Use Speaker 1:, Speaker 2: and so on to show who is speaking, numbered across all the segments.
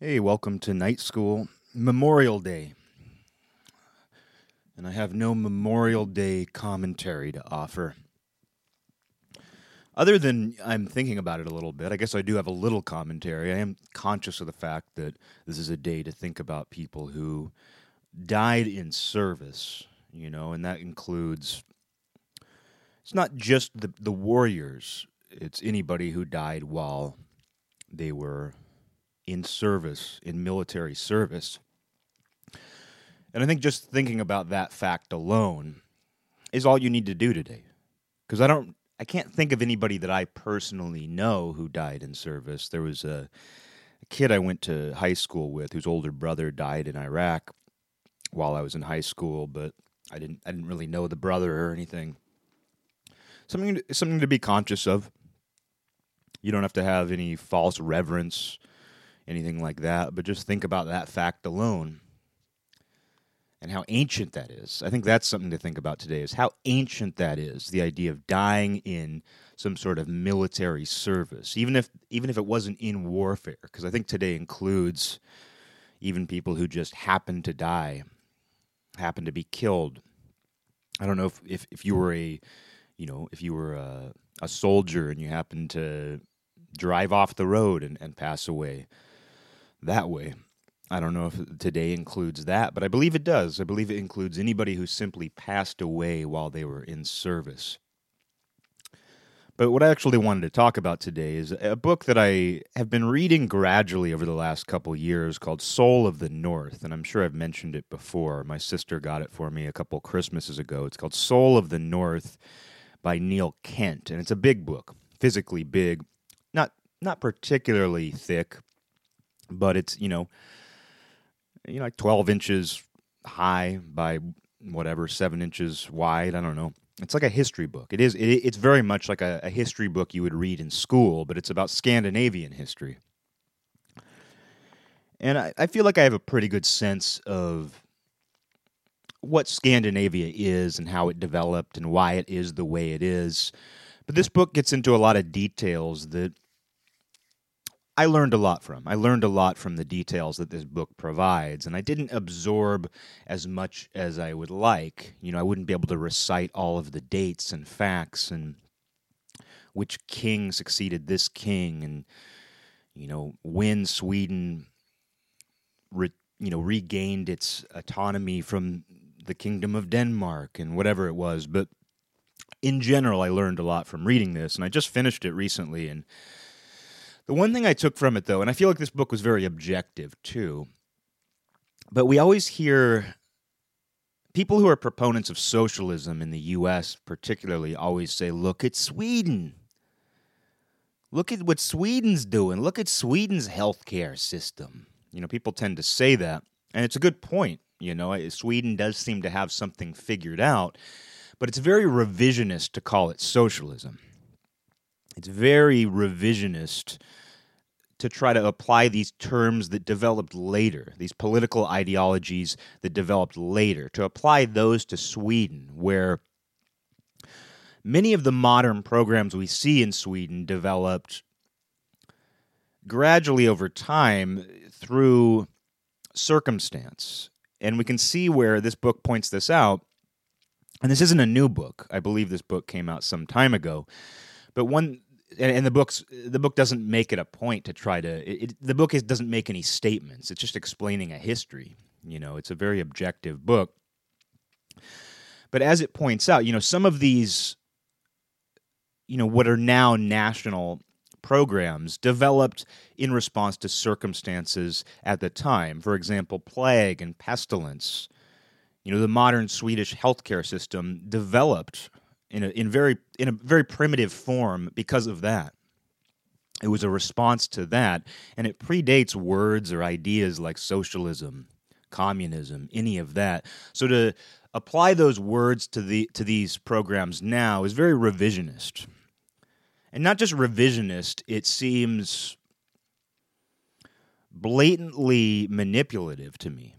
Speaker 1: Hey, welcome to night school. Memorial Day. And I have no Memorial Day commentary to offer. Other than I'm thinking about it a little bit, I guess I do have a little commentary. I am conscious of the fact that this is a day to think about people who died in service, you know, and that includes it's not just the the warriors, it's anybody who died while they were in service, in military service. And I think just thinking about that fact alone is all you need to do today. Because I don't, I can't think of anybody that I personally know who died in service. There was a, a kid I went to high school with whose older brother died in Iraq while I was in high school, but I didn't, I didn't really know the brother or anything. Something, something to be conscious of. You don't have to have any false reverence anything like that, but just think about that fact alone and how ancient that is. I think that's something to think about today is how ancient that is, the idea of dying in some sort of military service, even if even if it wasn't in warfare, because I think today includes even people who just happen to die, happen to be killed. I don't know if if, if you were a you know, if you were a, a soldier and you happened to drive off the road and, and pass away that way. I don't know if today includes that, but I believe it does. I believe it includes anybody who simply passed away while they were in service. But what I actually wanted to talk about today is a book that I have been reading gradually over the last couple years called Soul of the North. And I'm sure I've mentioned it before. My sister got it for me a couple Christmases ago. It's called Soul of the North by Neil Kent. And it's a big book, physically big, not, not particularly thick, but it's you know you know like 12 inches high by whatever seven inches wide i don't know. It's like a history book. It is it, it's very much like a, a history book you would read in school but it's about scandinavian history. And I, I feel like i have a pretty good sense of what scandinavia is and how it developed and why it is the way it is. But this book gets into a lot of details that I learned a lot from. I learned a lot from the details that this book provides, and I didn't absorb as much as I would like. You know, I wouldn't be able to recite all of the dates and facts and which king succeeded this king, and you know when Sweden, re, you know, regained its autonomy from the kingdom of Denmark and whatever it was. But in general, I learned a lot from reading this, and I just finished it recently, and the one thing I took from it, though, and I feel like this book was very objective too, but we always hear people who are proponents of socialism in the US, particularly, always say, look at Sweden. Look at what Sweden's doing. Look at Sweden's healthcare system. You know, people tend to say that, and it's a good point. You know, Sweden does seem to have something figured out, but it's very revisionist to call it socialism. It's very revisionist to try to apply these terms that developed later, these political ideologies that developed later, to apply those to Sweden, where many of the modern programs we see in Sweden developed gradually over time through circumstance. And we can see where this book points this out. And this isn't a new book. I believe this book came out some time ago. But one and, and, the books the book doesn't make it a point to try to it, it, the book is, doesn't make any statements. It's just explaining a history you know it's a very objective book. But as it points out you know some of these you know what are now national programs developed in response to circumstances at the time. For example plague and pestilence. You know the modern swedish healthcare system developed in a in very in a very primitive form because of that. It was a response to that, and it predates words or ideas like socialism, communism, any of that. So to apply those words to the to these programs now is very revisionist. And not just revisionist, it seems blatantly manipulative to me.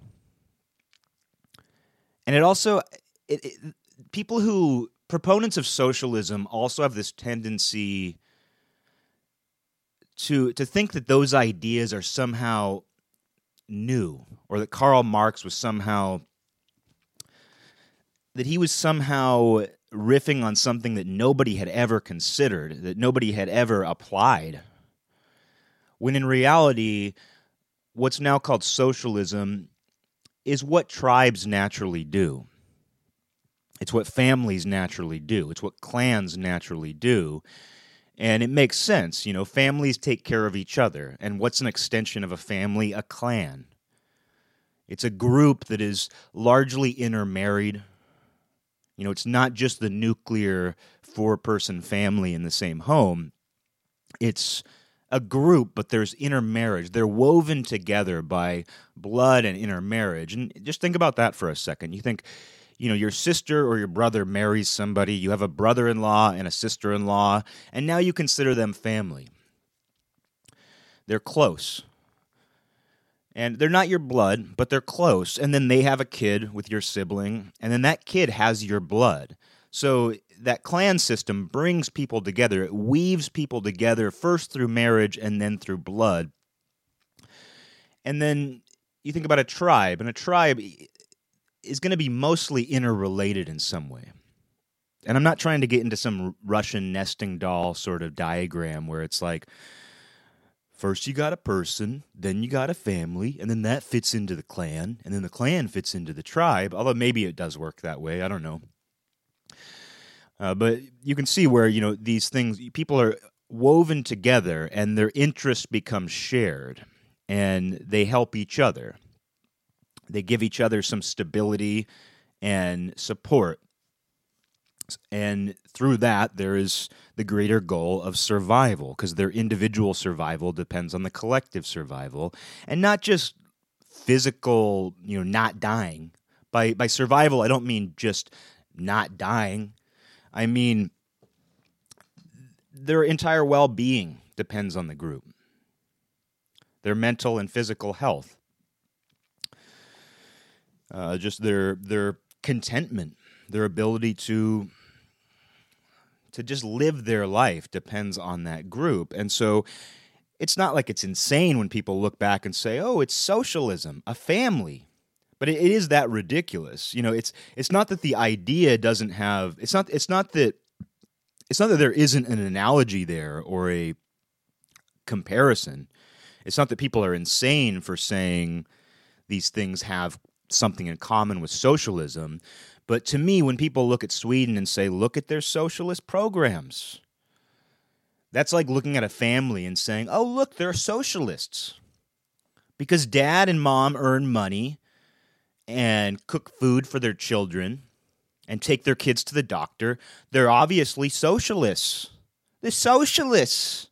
Speaker 1: And it also it, it, people who proponents of socialism also have this tendency to to think that those ideas are somehow new, or that Karl Marx was somehow that he was somehow riffing on something that nobody had ever considered, that nobody had ever applied. When in reality, what's now called socialism is what tribes naturally do. It's what families naturally do. It's what clans naturally do. And it makes sense. You know, families take care of each other. And what's an extension of a family? A clan. It's a group that is largely intermarried. You know, it's not just the nuclear four person family in the same home. It's a group, but there's intermarriage. They're woven together by blood and intermarriage. And just think about that for a second. You think, you know, your sister or your brother marries somebody, you have a brother in law and a sister in law, and now you consider them family. They're close. And they're not your blood, but they're close. And then they have a kid with your sibling, and then that kid has your blood. So that clan system brings people together. It weaves people together first through marriage and then through blood. And then you think about a tribe, and a tribe is going to be mostly interrelated in some way. And I'm not trying to get into some Russian nesting doll sort of diagram where it's like first you got a person, then you got a family, and then that fits into the clan, and then the clan fits into the tribe. Although maybe it does work that way. I don't know. Uh, but you can see where you know these things people are woven together and their interests become shared and they help each other they give each other some stability and support. And through that there is the greater goal of survival because their individual survival depends on the collective survival. And not just physical you know not dying. By by survival i don't mean just not dying. I mean, their entire well being depends on the group, their mental and physical health, uh, just their their contentment, their ability to to just live their life depends on that group, and so. It's not like it's insane when people look back and say, "Oh, it's socialism, a family." but it, is that ridiculous. You know, it's it's not that the idea doesn't have. It's not. It's not that. It's not that there isn't an analogy there or a comparison. It's not that people are insane for saying these things have something in common with socialism. But to me, when people look at Sweden and say, look at their socialist programs, that's like looking at a family and saying, oh, look, they're socialists. Because dad and mom earn money and cook food for their children and take their kids to the doctor, they're obviously socialists. They're socialists.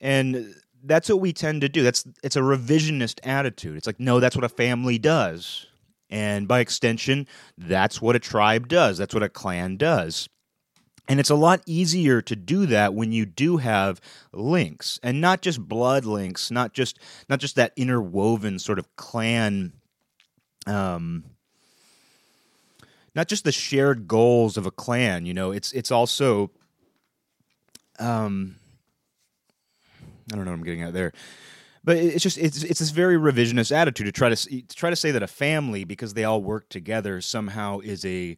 Speaker 1: And that's what we tend to do. That's it's a revisionist attitude. It's like, no, that's what a family does. And by extension, that's what a tribe does. That's what a clan does. And it's a lot easier to do that when you do have links and not just blood links, not just not just that interwoven sort of clan um not just the shared goals of a clan, you know, it's it's also um I don't know what I'm getting at there. But it's just it's it's this very revisionist attitude to try to, to try to say that a family because they all work together somehow is a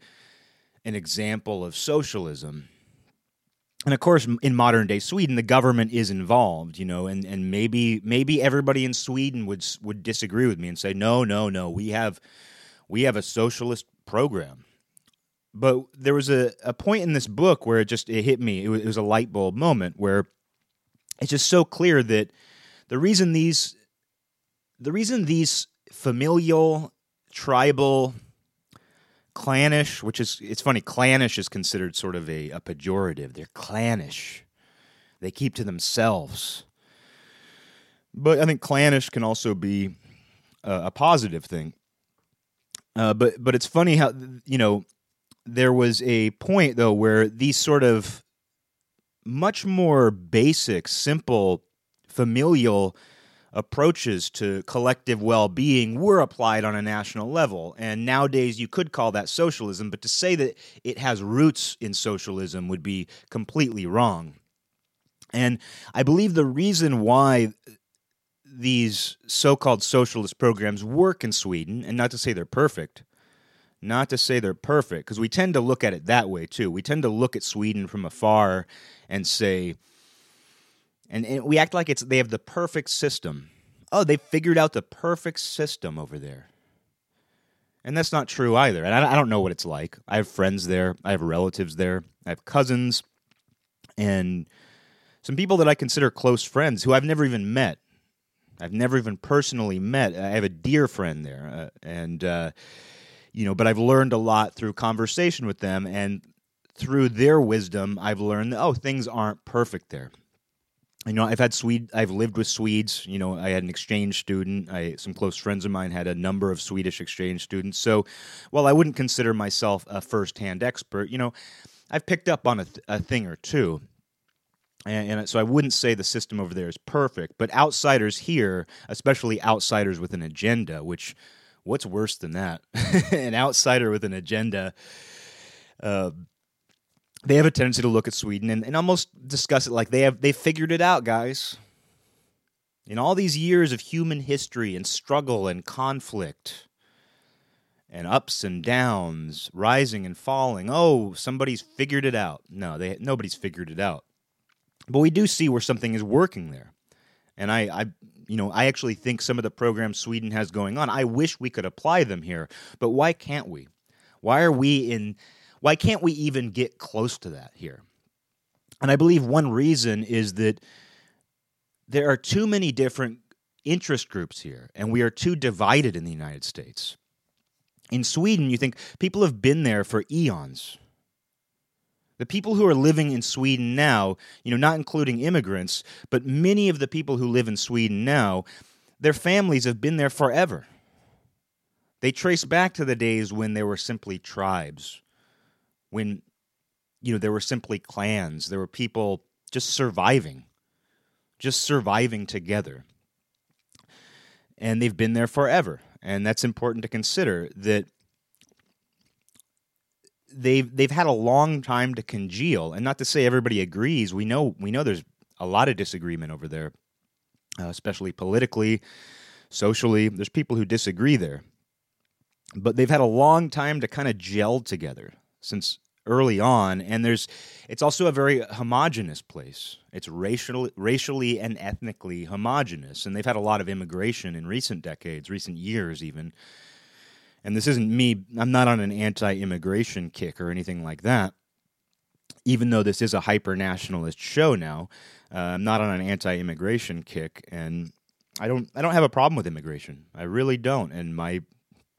Speaker 1: an example of socialism. And of course, in modern day Sweden, the government is involved, you know, and, and maybe maybe everybody in Sweden would would disagree with me and say, no, no, no, we have we have a socialist program. But there was a, a point in this book where it just it hit me. It was, it was a light bulb moment where it's just so clear that the reason these the reason these familial tribal clannish, which is it's funny. Clannish is considered sort of a, a pejorative. They're clannish. They keep to themselves. But I think clannish can also be a, a positive thing. Uh, but but it's funny how you know there was a point though where these sort of much more basic, simple, familial approaches to collective well being were applied on a national level. And nowadays, you could call that socialism, but to say that it has roots in socialism would be completely wrong. And I believe the reason why these so-called socialist programs work in Sweden, and not to say they're perfect, not to say they're perfect, because we tend to look at it that way too. We tend to look at Sweden from afar and say, and, and we act like it's they have the perfect system. Oh, they figured out the perfect system over there. And that's not true either. And I, I don't know what it's like. I have friends there, I have relatives there, I have cousins, and some people that I consider close friends who I've never even met. I've never even personally met. I have a dear friend there, uh, and uh, you know, but I've learned a lot through conversation with them, and through their wisdom, I've learned that oh, things aren't perfect there. You know, I've had Swede. I've lived with Swedes. You know, I had an exchange student. I some close friends of mine had a number of Swedish exchange students. So, while I wouldn't consider myself a first-hand expert, you know, I've picked up on a, th- a thing or two. And, and, so I wouldn't say the system over there is perfect, but outsiders here, especially outsiders with an agenda, which what's worse than that? an outsider with an agenda. Uh, they have a tendency to look at Sweden and, and almost discuss it like they have they figured it out, guys. In all these years of human history and struggle and conflict and ups and downs, rising and falling, oh, somebody's figured it out. No, they nobody's figured it out. But we do see where something is working there. And I, I you know, I actually think some of the programs Sweden has going on, I wish we could apply them here. But why can't we? Why are we in why can't we even get close to that here? And I believe one reason is that there are too many different interest groups here, and we are too divided in the United States. In Sweden, you think people have been there for eons. The people who are living in Sweden now, you know, not including immigrants, but many of the people who live in Sweden now, their families have been there forever. They trace back to the days when there were simply tribes, when you know there were simply clans, there were people just surviving, just surviving together. And they've been there forever. And that's important to consider that they've they've had a long time to congeal, and not to say everybody agrees. We know we know there's a lot of disagreement over there, uh, especially politically, socially. There's people who disagree there, but they've had a long time to kind of gel together since early on. And there's it's also a very homogenous place. It's racial, racially and ethnically homogenous. And they've had a lot of immigration in recent decades recent years even and this isn't me, I'm not on an anti immigration kick or anything like that. Even though this is a hyper nationalist show now, uh, I'm not on an anti immigration kick. And I don't, I don't have a problem with immigration. I really don't. And my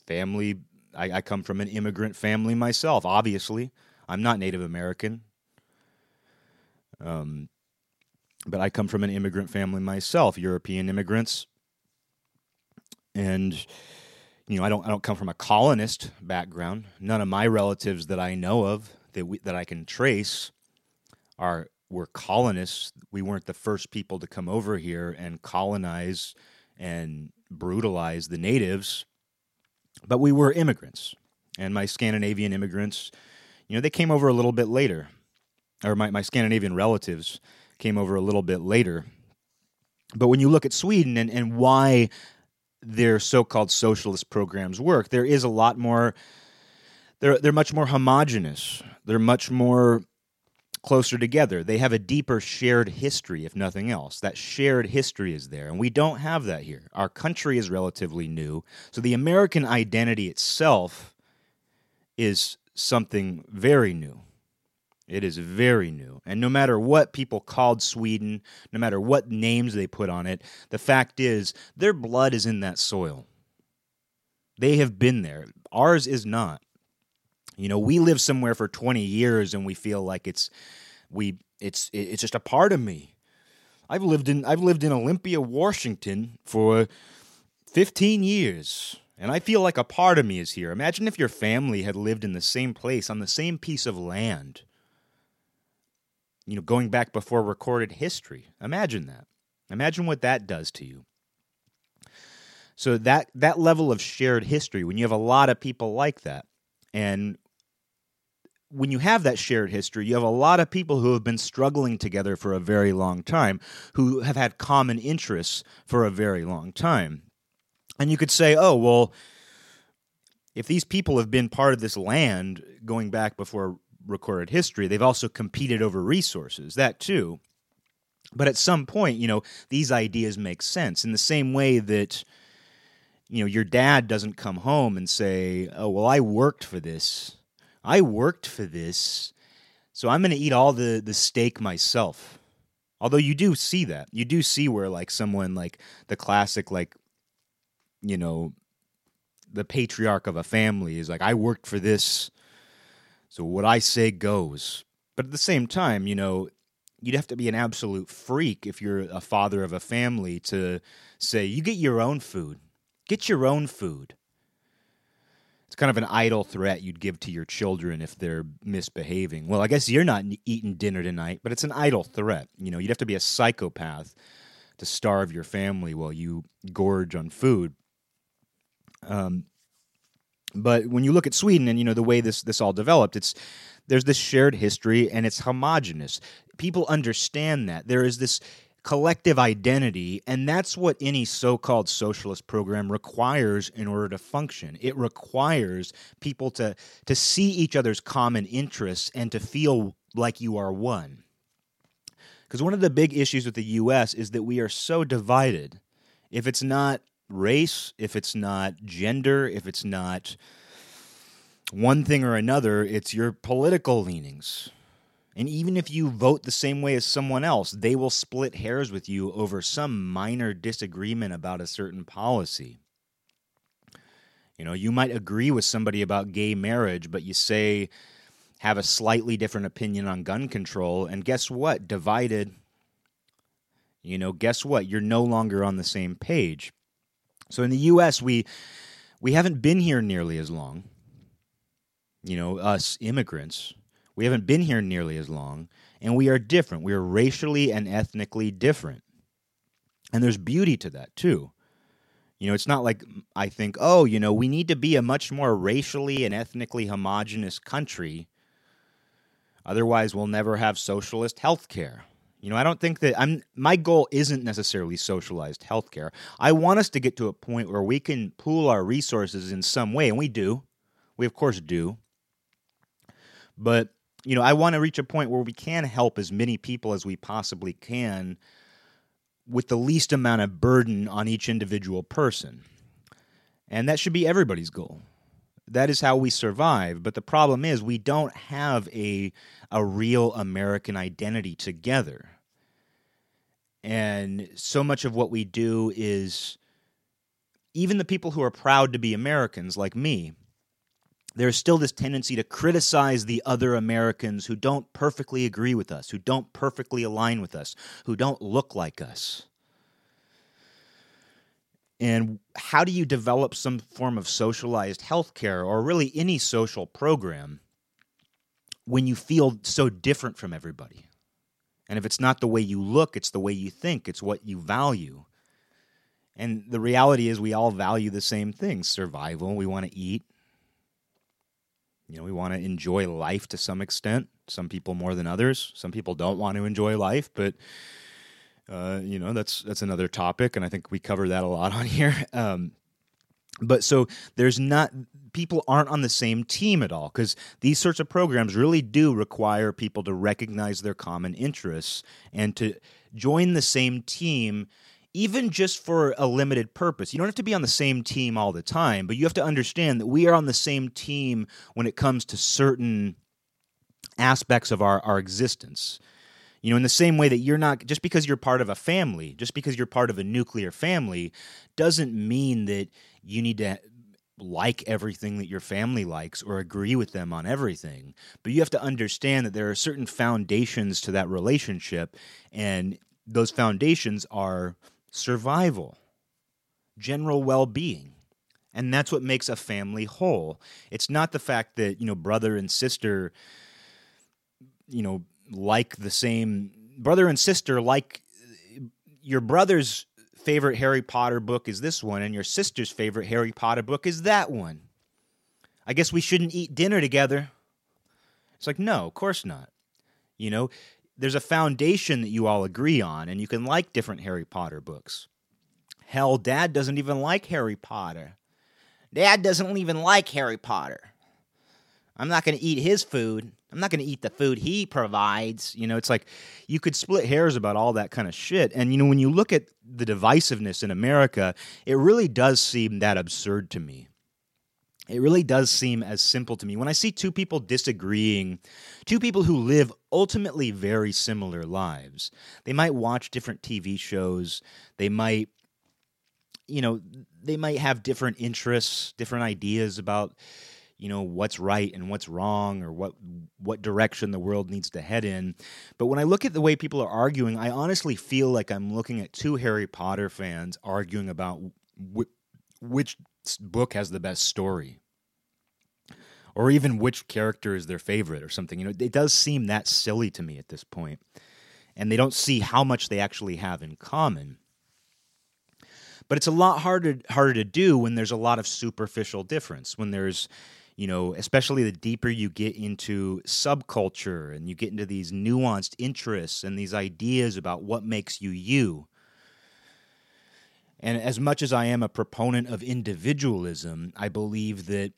Speaker 1: family, I, I come from an immigrant family myself, obviously. I'm not Native American. Um, but I come from an immigrant family myself, European immigrants. And you know, I don't I don't come from a colonist background. None of my relatives that I know of that we, that I can trace are were colonists. We weren't the first people to come over here and colonize and brutalize the natives, but we were immigrants. And my Scandinavian immigrants, you know, they came over a little bit later, or my, my Scandinavian relatives came over a little bit later. But when you look at Sweden and, and why their so-called socialist programs work. There is a lot more. They're they're much more homogenous. They're much more closer together. They have a deeper shared history, if nothing else. That shared history is there, and we don't have that here. Our country is relatively new, so the American identity itself is something very new. It is very new. And no matter what people called Sweden, no matter what names they put on it, the fact is their blood is in that soil. They have been there. Ours is not. You know, we live somewhere for 20 years and we feel like it's we it's it's just a part of me. I've lived in I've lived in Olympia, Washington for 15 years and I feel like a part of me is here. Imagine if your family had lived in the same place on the same piece of land you know, going back before recorded history. Imagine that. Imagine what that does to you. So that that level of shared history, when you have a lot of people like that, and when you have that shared history, you have a lot of people who have been struggling together for a very long time, who have had common interests for a very long time. And you could say, oh, well, if these people have been part of this land going back before recorded history, they've also competed over resources, that too. But at some point, you know, these ideas make sense in the same way that, you know, your dad doesn't come home and say, oh, well, I worked for this. I worked for this. So I'm going to eat all the, the steak myself. Although you do see that. You do see where, like, someone like the classic, like, you know, the patriarch of a family is like, I worked for this. So what I say goes. But at the same time, you know, you'd have to be an absolute freak if you're a father of a family to say, you get your own food. Get your own food. It's kind of an idle threat you'd give to your children if they're misbehaving. Well, I guess you're not eating dinner tonight, but it's an idle threat. You know, you'd have to be a psychopath to starve your family while you gorge on food. Um, but when you look at Sweden and you know the way this this all developed, it's there's this shared history and it's homogenous. People understand that there is this collective identity, and that's what any so-called socialist program requires in order to function. It requires people to to see each other's common interests and to feel like you are one. Because one of the big issues with the U.S. is that we are so divided. If it's not race, if it's not gender, if it's not one thing or another, it's your political leanings. And even if you vote the same way as someone else, they will split hairs with you over some minor disagreement about a certain policy. You know, you might agree with somebody about gay marriage, but you say have a slightly different opinion on gun control, and guess what? Divided. You know, guess what? You're no longer on the same page. So in the US, we we haven't been here nearly as long. You know, us immigrants, we haven't been here nearly as long, and we are different. We are racially and ethnically different. And there's beauty to that too. You know, it's not like I think, oh, you know, we need to be a much more racially and ethnically homogenous country. Otherwise, we'll never have socialist health care. You know, I don't think that I'm my goal isn't necessarily socialized healthcare. I want us to get to a point where we can pool our resources in some way, and we do. We of course do. But, you know, I want to reach a point where we can help as many people as we possibly can with the least amount of burden on each individual person. And that should be everybody's goal. That is how we survive. But the problem is we don't have a a real American identity together. And so much of what we do is even the people who are proud to be Americans, like me, there's still this tendency to criticize the other Americans who don't perfectly agree with us, who don't perfectly align with us, who don't look like us. And how do you develop some form of socialized healthcare or really any social program when you feel so different from everybody. And if it's not the way you look, it's the way you think, it's what you value. And the reality is, we all value the same things survival. We want to eat. You know, we want to enjoy life to some extent. Some people more than others. Some people don't want to enjoy life, but uh, you know that's that's another topic, and I think we cover that a lot on here. Um, but so there's not people aren't on the same team at all because these sorts of programs really do require people to recognize their common interests and to join the same team even just for a limited purpose. You don't have to be on the same team all the time, but you have to understand that we are on the same team when it comes to certain aspects of our, our existence. You know, in the same way that you're not, just because you're part of a family, just because you're part of a nuclear family, doesn't mean that you need to like everything that your family likes or agree with them on everything. But you have to understand that there are certain foundations to that relationship, and those foundations are survival, general well being. And that's what makes a family whole. It's not the fact that, you know, brother and sister, you know, like the same brother and sister like your brother's favorite Harry Potter book is this one, and your sister's favorite Harry Potter book is that one. I guess we shouldn't eat dinner together. It's like, no, of course not. You know, there's a foundation that you all agree on, and you can like different Harry Potter books. Hell, Dad doesn't even like Harry Potter. Dad doesn't even like Harry Potter. I'm not going to eat his food. I'm not going to eat the food he provides. You know, it's like you could split hairs about all that kind of shit. And, you know, when you look at the divisiveness in America, it really does seem that absurd to me. It really does seem as simple to me. When I see two people disagreeing, two people who live ultimately very similar lives, they might watch different TV shows, they might, you know, they might have different interests, different ideas about you know what's right and what's wrong or what what direction the world needs to head in. But when i look at the way people are arguing i honestly feel like i'm looking at two harry potter fans arguing about wh- which book has the best story. Or even which character is their favorite or something you know it does seem that silly to me at this point. And they don't see how much they actually have in common. But it's a lot harder harder to do when there's a lot of superficial difference when there's you know, especially the deeper you get into subculture and you get into these nuanced interests and these ideas about what makes you you. And as much as I am a proponent of individualism, I believe that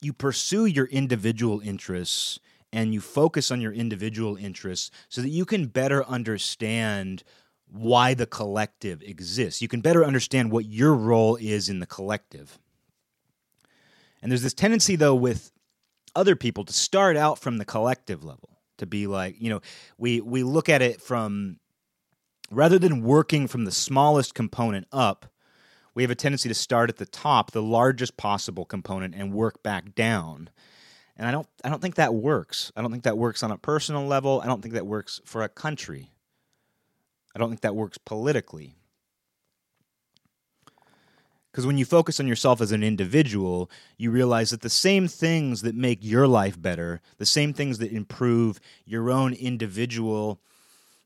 Speaker 1: you pursue your individual interests and you focus on your individual interests so that you can better understand why the collective exists. You can better understand what your role is in the collective. And there's this tendency, though, with other people to start out from the collective level, to be like, you know, we we look at it from rather than working from the smallest component up, we have a tendency to start at the top, the largest possible component, and work back down. And I don't I don't think that works. I don't think that works on a personal level. I don't think that works for a country. I don't think that works politically. Because when you focus on yourself as an individual, you realize that the same things that make your life better, the same things that improve your own individual,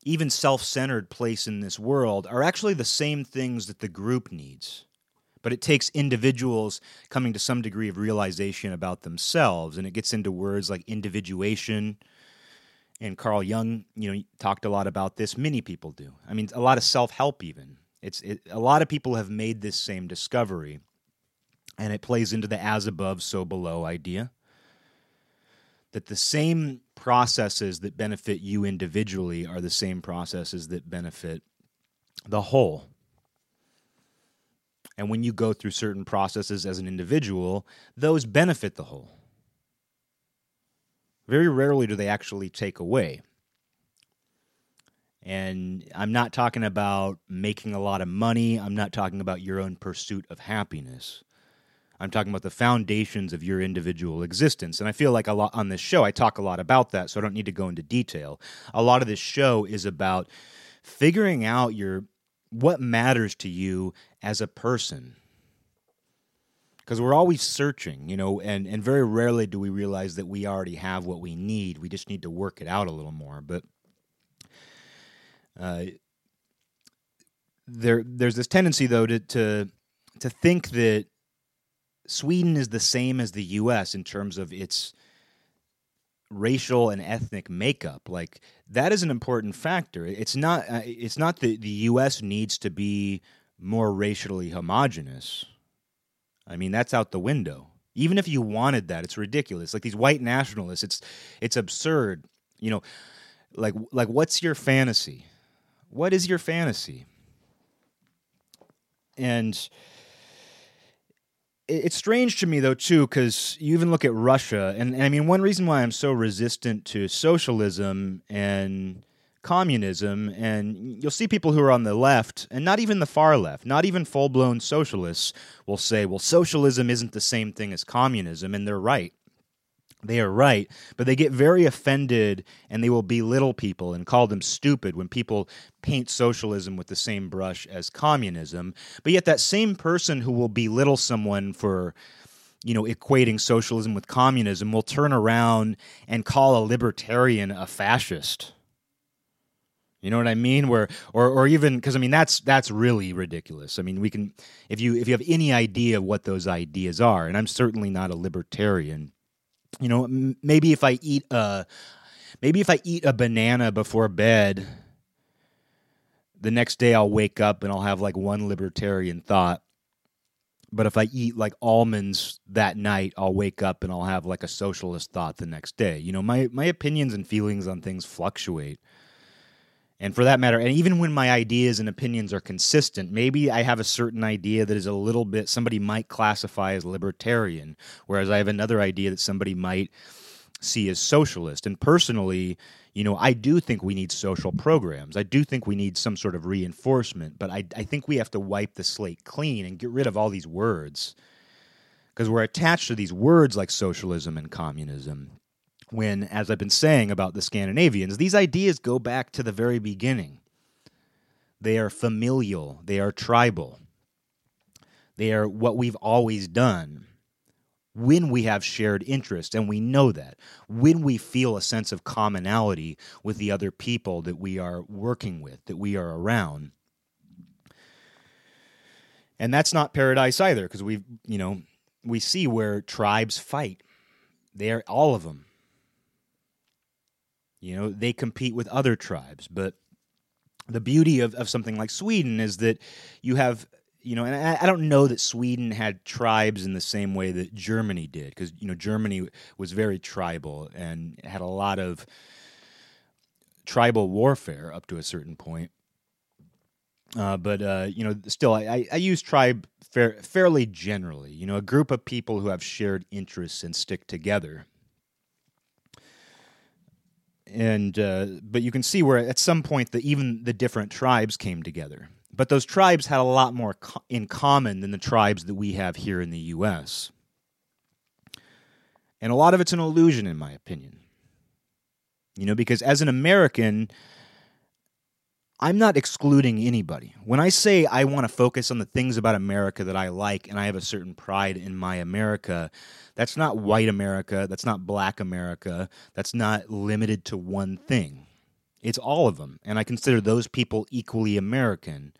Speaker 1: even self centered place in this world, are actually the same things that the group needs. But it takes individuals coming to some degree of realization about themselves, and it gets into words like individuation. And Carl Jung, you know, talked a lot about this. Many people do. I mean, a lot of self help, even. It's it, a lot of people have made this same discovery, and it plays into the as above, so below idea. That the same processes that benefit you individually are the same processes that benefit the whole. And when you go through certain processes as an individual, those benefit the whole. Very rarely do they actually take away. And I'm not talking about making a lot of money. I'm not talking about your own pursuit of happiness. I'm talking about the foundations of your individual existence. And I feel like a lot on this show, I talk a lot about that, so I don't need to go into detail. A lot of this show is about figuring out your what matters to you as a person. Because we're always searching, you know, and, and very rarely do we realize that we already have what we need. We just need to work it out a little more. But uh, there, there's this tendency though to, to to think that Sweden is the same as the U.S. in terms of its racial and ethnic makeup. Like that is an important factor. It's not. Uh, it's not that the U.S. needs to be more racially homogenous. I mean, that's out the window. Even if you wanted that, it's ridiculous. Like these white nationalists, it's it's absurd. You know, like like what's your fantasy? What is your fantasy? And it's strange to me though too because you even look at russia and, and, i mean one reason why i'm so resistant to socialism and communism and you'll see people who are on the left and not even the far left not even full-blown socialists will say well socialism isn't the same thing as communism and they're right they are right, but they get very offended and they will belittle people and call them stupid when people paint socialism with the same brush as communism. But yet, that same person who will belittle someone for you know equating socialism with communism will turn around and call a libertarian a fascist you know what I mean? Where or or even because I mean that's that's really ridiculous. I mean we can if you if you have any idea what those ideas are, and I'm certainly not a libertarian, you know, m- maybe if I eat a maybe if I eat a banana before bed, the next day I'll wake up and I'll have like one libertarian thought. But if I eat like almonds that night, I'll wake up and I'll have like a socialist thought the next day. You know, my my opinions and feelings on things fluctuate. And for that matter, and even when my ideas and opinions are consistent, maybe I have a certain idea that is a little bit somebody might classify as libertarian, whereas I have another idea that somebody might see as socialist. And personally, you know, I do think we need social programs. I do think we need some sort of reinforcement, but I, I think we have to wipe the slate clean and get rid of all these words because we're attached to these words like socialism and communism when, as I've been saying about the Scandinavians, these ideas go back to the very beginning. They are familial, they are tribal, they are what we've always done when we have shared interests, and we know that, when we feel a sense of commonality with the other people that we are working with, that we are around. And that's not paradise either, because we, you know, we see where tribes fight. They are all of them. You know, they compete with other tribes, but the beauty of, of something like Sweden is that you have, you know, and I, I don't know that Sweden had tribes in the same way that Germany did, because, you know, Germany was very tribal and had a lot of tribal warfare up to a certain point. Uh, but uh, you know, still, I, I use tribe fair, fairly generally. You know, a group of people who have shared interests and stick together and uh, but you can see where at some point that even the different tribes came together. But those tribes had a lot more co- in common than the tribes that we have here in the U.S. And a lot of it's an illusion, in my opinion. You know, because as an American, I'm not excluding anybody. When I say I want to focus on the things about America that I like and I have a certain pride in my America, that's not white America, that's not black America, that's not limited to one thing. It's all of them. And I consider those people equally American.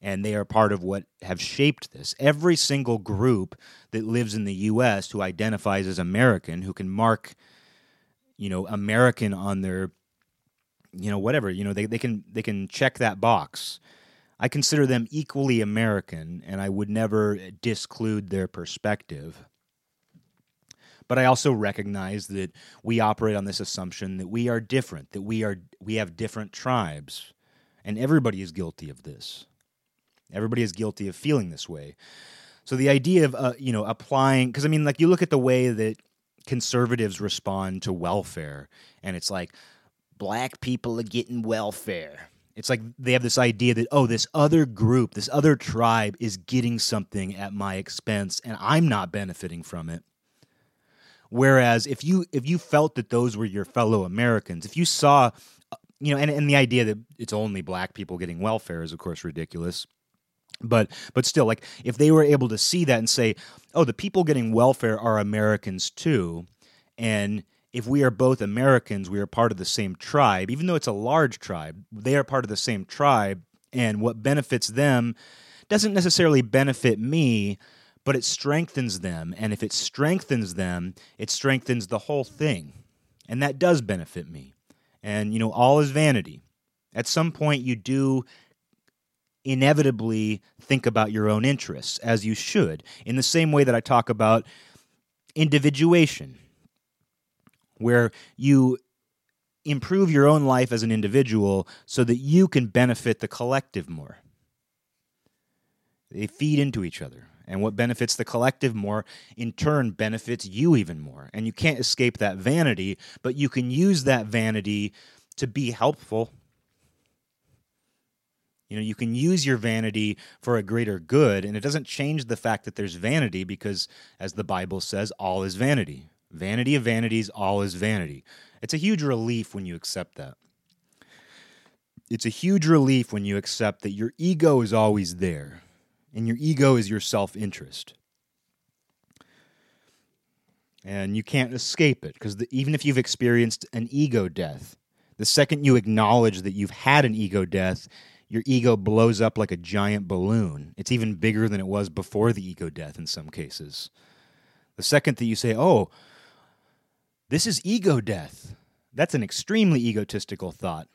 Speaker 1: And they are part of what have shaped this. Every single group that lives in the U.S. who identifies as American, who can mark, you know, American on their you know whatever you know they, they can they can check that box. I consider them equally american and i would never disclude their perspective. But i also recognize that we operate on this assumption that we are different that we are we have different tribes and everybody is guilty of this. Everybody is guilty of feeling this way. So the idea of uh, you know applying because i mean like you look at the way that conservatives respond to welfare and it's like black people are getting welfare. It's like they have this idea that, oh, this other group, this other tribe is getting something at my expense and I'm not benefiting from it. Whereas if you if you felt that those were your fellow Americans, if you saw you know, and, and the idea that it's only black people getting welfare is of course ridiculous. But but still, like if they were able to see that and say, oh, the people getting welfare are Americans too, and if we are both Americans, we are part of the same tribe. Even though it's a large tribe, they are part of the same tribe, and what benefits them doesn't necessarily benefit me, but it strengthens them. And if it strengthens them, it strengthens the whole thing. And that does benefit me. And, you know, all is vanity. At some point, you do inevitably think about your own interests, as you should, in the same way that I talk about individuation where you improve your own life as an individual so that you can benefit the collective more. They feed into each other. And what benefits the collective more, in turn, benefits you even more. And you can't escape that vanity, but you can use that vanity to be helpful. You know, you can use your vanity for a greater good, and it doesn't change the fact that there's vanity because, as the Bible says, all is vanity. Vanity of vanities, all is vanity. It's a huge relief when you accept that. It's a huge relief when you accept that your ego is always there, and your ego is your self interest. And you can't escape it because even if you've experienced an ego death, the second you acknowledge that you've had an ego death, your ego blows up like a giant balloon. It's even bigger than it was before the ego death in some cases. The second that you say, Oh, this is ego death. That's an extremely egotistical thought.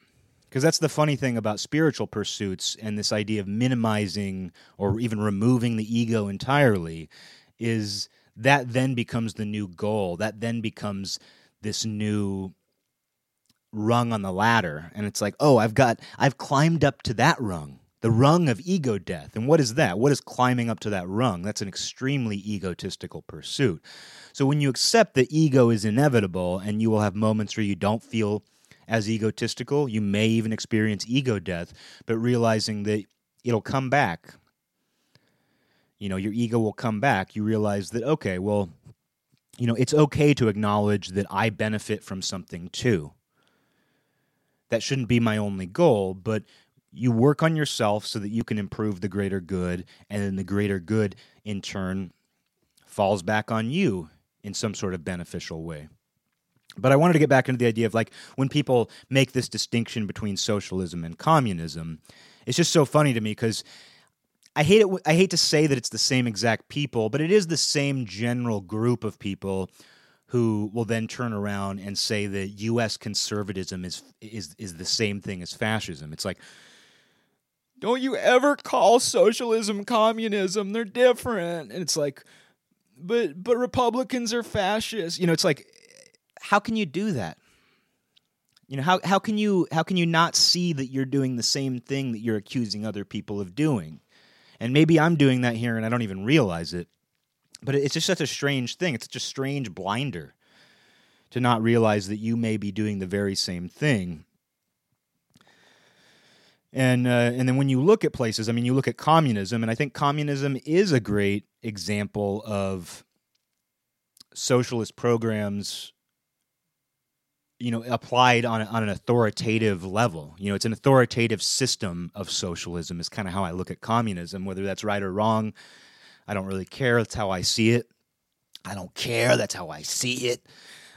Speaker 1: Because that's the funny thing about spiritual pursuits and this idea of minimizing or even removing the ego entirely is that then becomes the new goal. That then becomes this new rung on the ladder. And it's like, oh, I've got, I've climbed up to that rung, the rung of ego death. And what is that? What is climbing up to that rung? That's an extremely egotistical pursuit. So when you accept that ego is inevitable and you will have moments where you don't feel as egotistical. You may even experience ego death, but realizing that it'll come back. You know, your ego will come back. You realize that, okay, well, you know, it's okay to acknowledge that I benefit from something too. That shouldn't be my only goal, but you work on yourself so that you can improve the greater good, and then the greater good, in turn, falls back on you in some sort of beneficial way. But I wanted to get back into the idea of like when people make this distinction between socialism and communism, it's just so funny to me because I hate it. I hate to say that it's the same exact people, but it is the same general group of people who will then turn around and say that U.S. conservatism is is is the same thing as fascism. It's like, don't you ever call socialism communism? They're different, and it's like, but but Republicans are fascists. You know, it's like how can you do that? You know, how, how can you how can you not see that you're doing the same thing that you're accusing other people of doing? And maybe I'm doing that here and I don't even realize it. But it's just such a strange thing. It's such a strange blinder to not realize that you may be doing the very same thing. And uh, and then when you look at places, I mean, you look at communism, and I think communism is a great example of socialist programs you know applied on, on an authoritative level. You know it's an authoritative system of socialism is kind of how i look at communism. Whether that's right or wrong i don't really care. That's how i see it. I don't care. That's how i see it.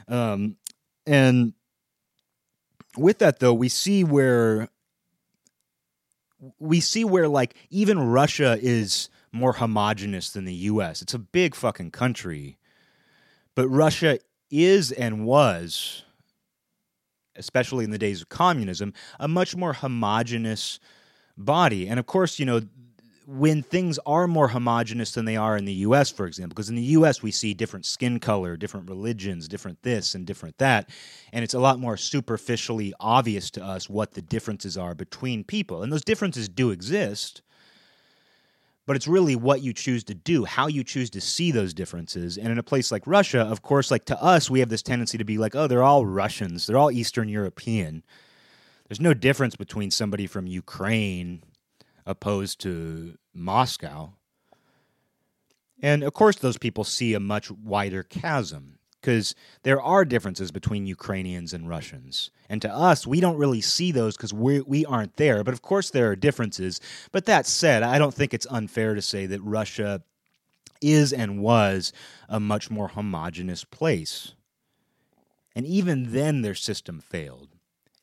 Speaker 1: Um, and with that though we see where we see where like even russia is more homogenous than the us it's a big fucking country but russia is and was especially in the days of communism, a much more homogenous body. And of course, you know, when things are more homogenous than they are in the US, for example, because in the US we see different skin color, different religions, different this and different that, and it's a lot more superficially obvious to us what the differences are between people. And those differences do exist, but it's really what you choose to do, how you choose to see those differences. And in a place like Russia, of course, like to us, we have this tendency to be like, oh, they're all Russians, they're all Eastern European. There's no difference between somebody from Ukraine opposed to Moscow. And of course, those people see a much wider chasm because there are differences between Ukrainians and Russians. And to us, we don't really see those because we, we aren't there. But of course, there are differences. But that said, I don't think it's unfair to say that Russia is and was a much more homogenous place. And even then, their system failed.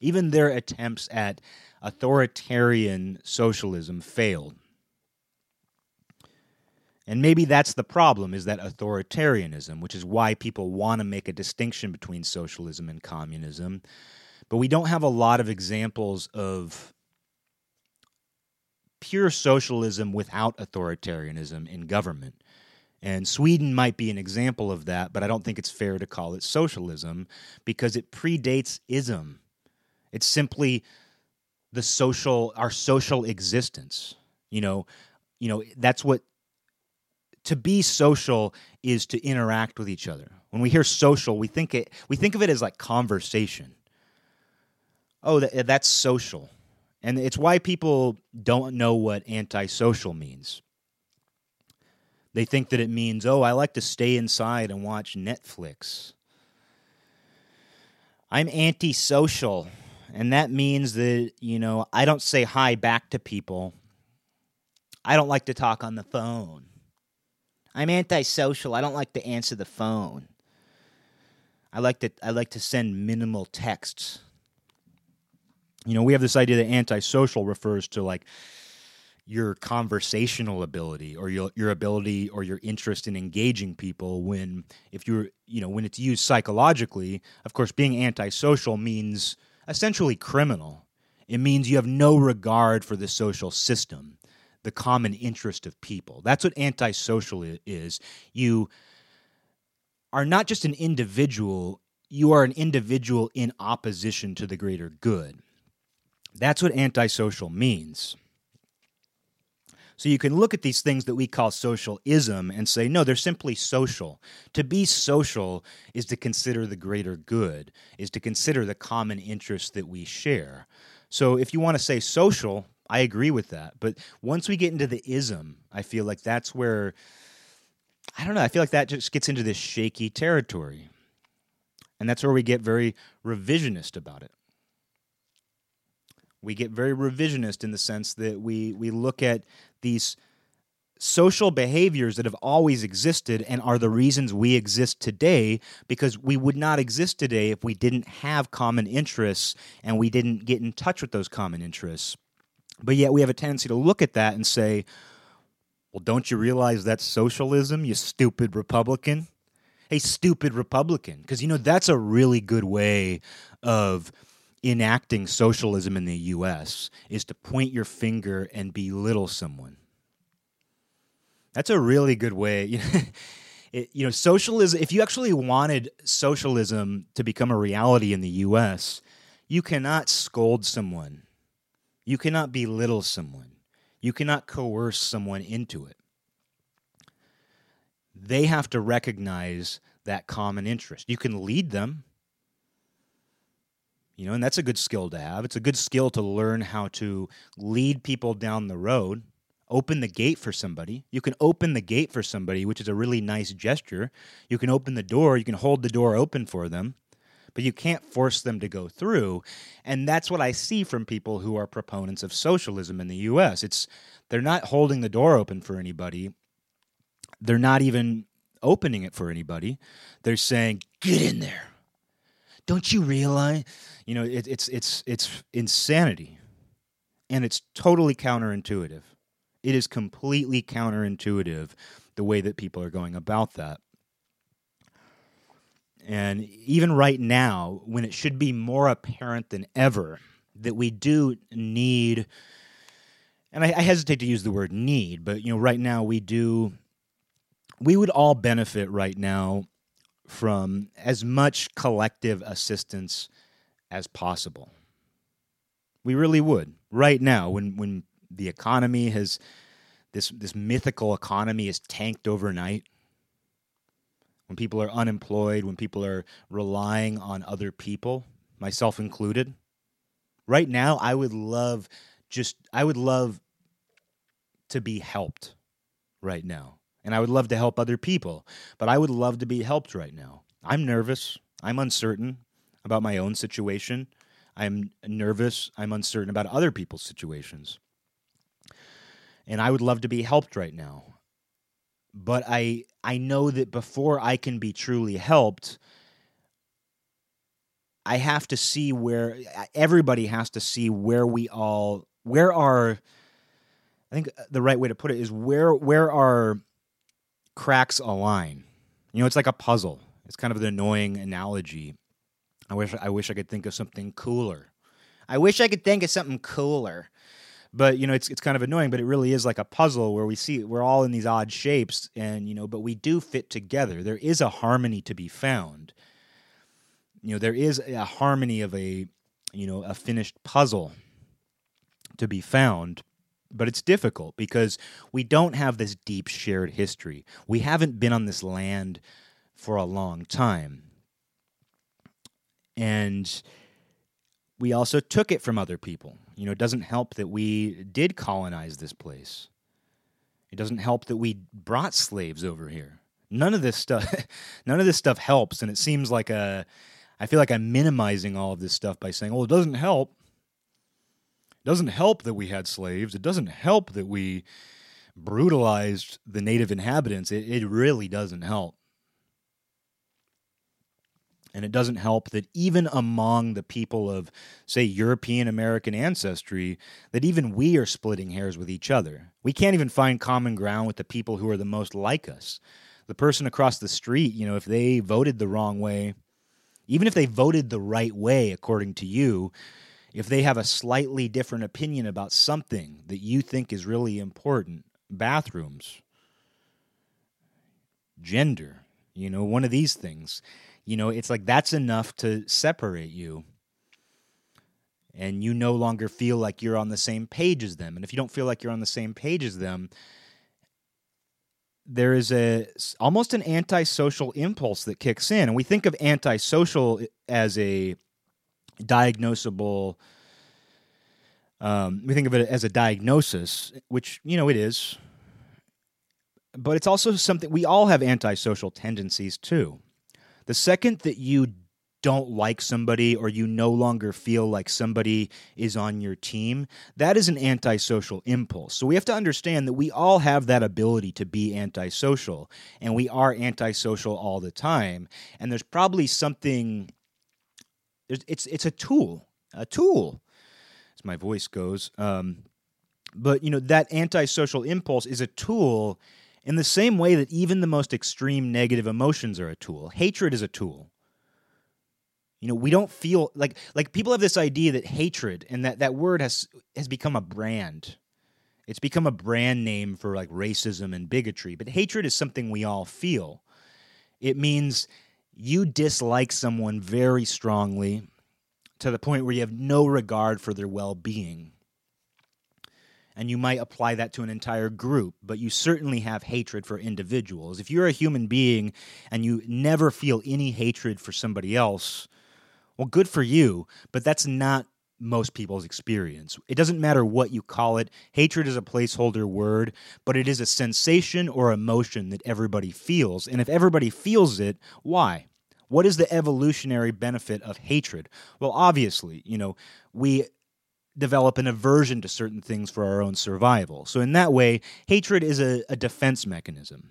Speaker 1: Even their attempts at authoritarian socialism failed. And maybe that's the problem is that authoritarianism, which is why people want to make a distinction between socialism and communism. But we don't have a lot of examples of pure socialism without authoritarianism in government. And Sweden might be an example of that, but I don't think it's fair to call it socialism because it predates ism. It's simply the social our social existence. You know, you know, that's what to be social is to interact with each other. When we hear social, we think it we think of it as like conversation. Oh, that, that's social. And it's why people don't know what antisocial means. They think that it means, "Oh, I like to stay inside and watch Netflix." I'm antisocial, and that means that, you know, I don't say hi back to people. I don't like to talk on the phone. I'm antisocial. I don't like to answer the phone. I like to I like to send minimal texts. You know, we have this idea that antisocial refers to like your conversational ability or your your ability or your interest in engaging people when if you're you know when it's used psychologically of course being antisocial means essentially criminal it means you have no regard for the social system the common interest of people. That's what antisocial is. You are not just an individual you are an individual in opposition to the greater good. That's what antisocial means so you can look at these things that we call socialism and say, no, they're simply social. To be social is to consider the greater good, is to consider the common interests that we share. So if you want to say social, I agree with that. But once we get into the ism, I feel like that's where, I don't know, I feel like that just gets into this shaky territory. And that's where we get very revisionist about it we get very revisionist in the sense that we we look at these social behaviors that have always existed and are the reasons we exist today because we would not exist today if we didn't have common interests and we didn't get in touch with those common interests. But yet we have a tendency to look at that and say, well, don't you realize that's socialism, you stupid Republican? Hey, stupid Republican. Because, you know, that's a really good way of enacting socialism in the US is to point your finger and belittle someone. That's a really good way. it, you know, socialism, if you actually wanted socialism to become a reality in the US, you cannot scold someone. You cannot belittle someone. You cannot coerce someone into it. They have to recognize that common interest. You can lead them, you know, and that's a good skill to have. It's a good skill to learn how to lead people down the road, open the gate for somebody. You can open the gate for somebody, which is a really nice gesture. You can open the door, you can hold the door open for them, but you can't force them to go through. And that's what I see from people who are proponents of socialism in the US. It's they're not holding the door open for anybody. They're not even opening it for anybody. They're saying, "Get in there." Don't you realize? You know, it, it's it's it's insanity, and it's totally counterintuitive. It is completely counterintuitive the way that people are going about that. And even right now, when it should be more apparent than ever that we do need, and I, I hesitate to use the word need, but you know, right now we do, we would all benefit right now from as much collective assistance as possible. We really would. Right now, when when the economy has this this mythical economy is tanked overnight, when people are unemployed, when people are relying on other people, myself included. Right now, I would love just I would love to be helped right now and I would love to help other people, but I would love to be helped right now. I'm nervous. I'm uncertain about my own situation. I'm nervous. I'm uncertain about other people's situations. And I would love to be helped right now. But I I know that before I can be truly helped, I have to see where everybody has to see where we all where our I think the right way to put it is where where our cracks align. You know, it's like a puzzle. It's kind of an annoying analogy. I wish I wish I could think of something cooler. I wish I could think of something cooler. But you know, it's it's kind of annoying, but it really is like a puzzle where we see we're all in these odd shapes and you know, but we do fit together. There is a harmony to be found. You know, there is a harmony of a you know, a finished puzzle to be found but it's difficult because we don't have this deep shared history. We haven't been on this land for a long time. And we also took it from other people. You know, it doesn't help that we did colonize this place. It doesn't help that we brought slaves over here. None of this stuff none of this stuff helps and it seems like a I feel like I'm minimizing all of this stuff by saying, "Well, it doesn't help." Doesn't help that we had slaves. It doesn't help that we brutalized the native inhabitants. It, it really doesn't help. And it doesn't help that even among the people of, say, European American ancestry, that even we are splitting hairs with each other. We can't even find common ground with the people who are the most like us. The person across the street, you know, if they voted the wrong way, even if they voted the right way, according to you, if they have a slightly different opinion about something that you think is really important, bathrooms, gender, you know, one of these things you know, it's like that's enough to separate you. And you no longer feel like you're on the same page as them. And if you don't feel like you're on the same page as them, there is a almost an antisocial impulse that kicks in. And we think of antisocial as a diagnosable um, we think of it as a diagnosis, which you know it is, but it's also something we all have antisocial tendencies too. The second that you don't like somebody or you no longer feel like somebody is on your team, that is an antisocial impulse. So we have to understand that we all have that ability to be antisocial, and we are antisocial all the time. And there's probably something. It's it's a tool, a tool, as my voice goes. Um, but you know that antisocial impulse is a tool in the same way that even the most extreme negative emotions are a tool. Hatred is a tool. You know, we don't feel like like people have this idea that hatred and that that word has has become a brand. It's become a brand name for like racism and bigotry, but hatred is something we all feel. It means you dislike someone very strongly to the point where you have no regard for their well-being and you might apply that to an entire group, but you certainly have hatred for individuals. If you're a human being and you never feel any hatred for somebody else, well, good for you, but that's not most people's experience. It doesn't matter what you call it. Hatred is a placeholder word, but it is a sensation or emotion that everybody feels. And if everybody feels it, why? What is the evolutionary benefit of hatred? Well, obviously, you know, we develop an aversion to certain things for our own survival. So, in that way, hatred is a, a, defense mechanism.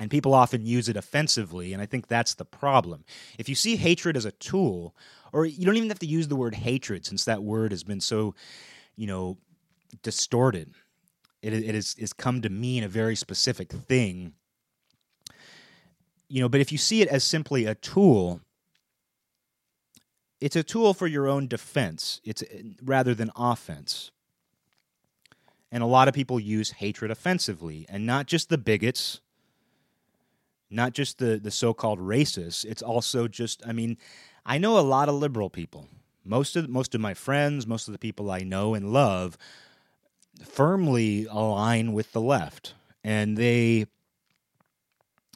Speaker 1: And people often use it offensively, and I think that's the problem. If you see hatred as a tool, or you don't even have to use the word hatred since that word has been so, you know, distorted. It, it has, has come to mean a very specific thing. You know, but if you see it as simply a tool, it's a tool for your own defense. It's uh, rather than offense. And a lot of people use hatred offensively, and not just the bigots, not just the, the so called racists. It's also just, I mean, I know a lot of liberal people. Most of most of my friends, most of the people I know and love firmly align with the left. And they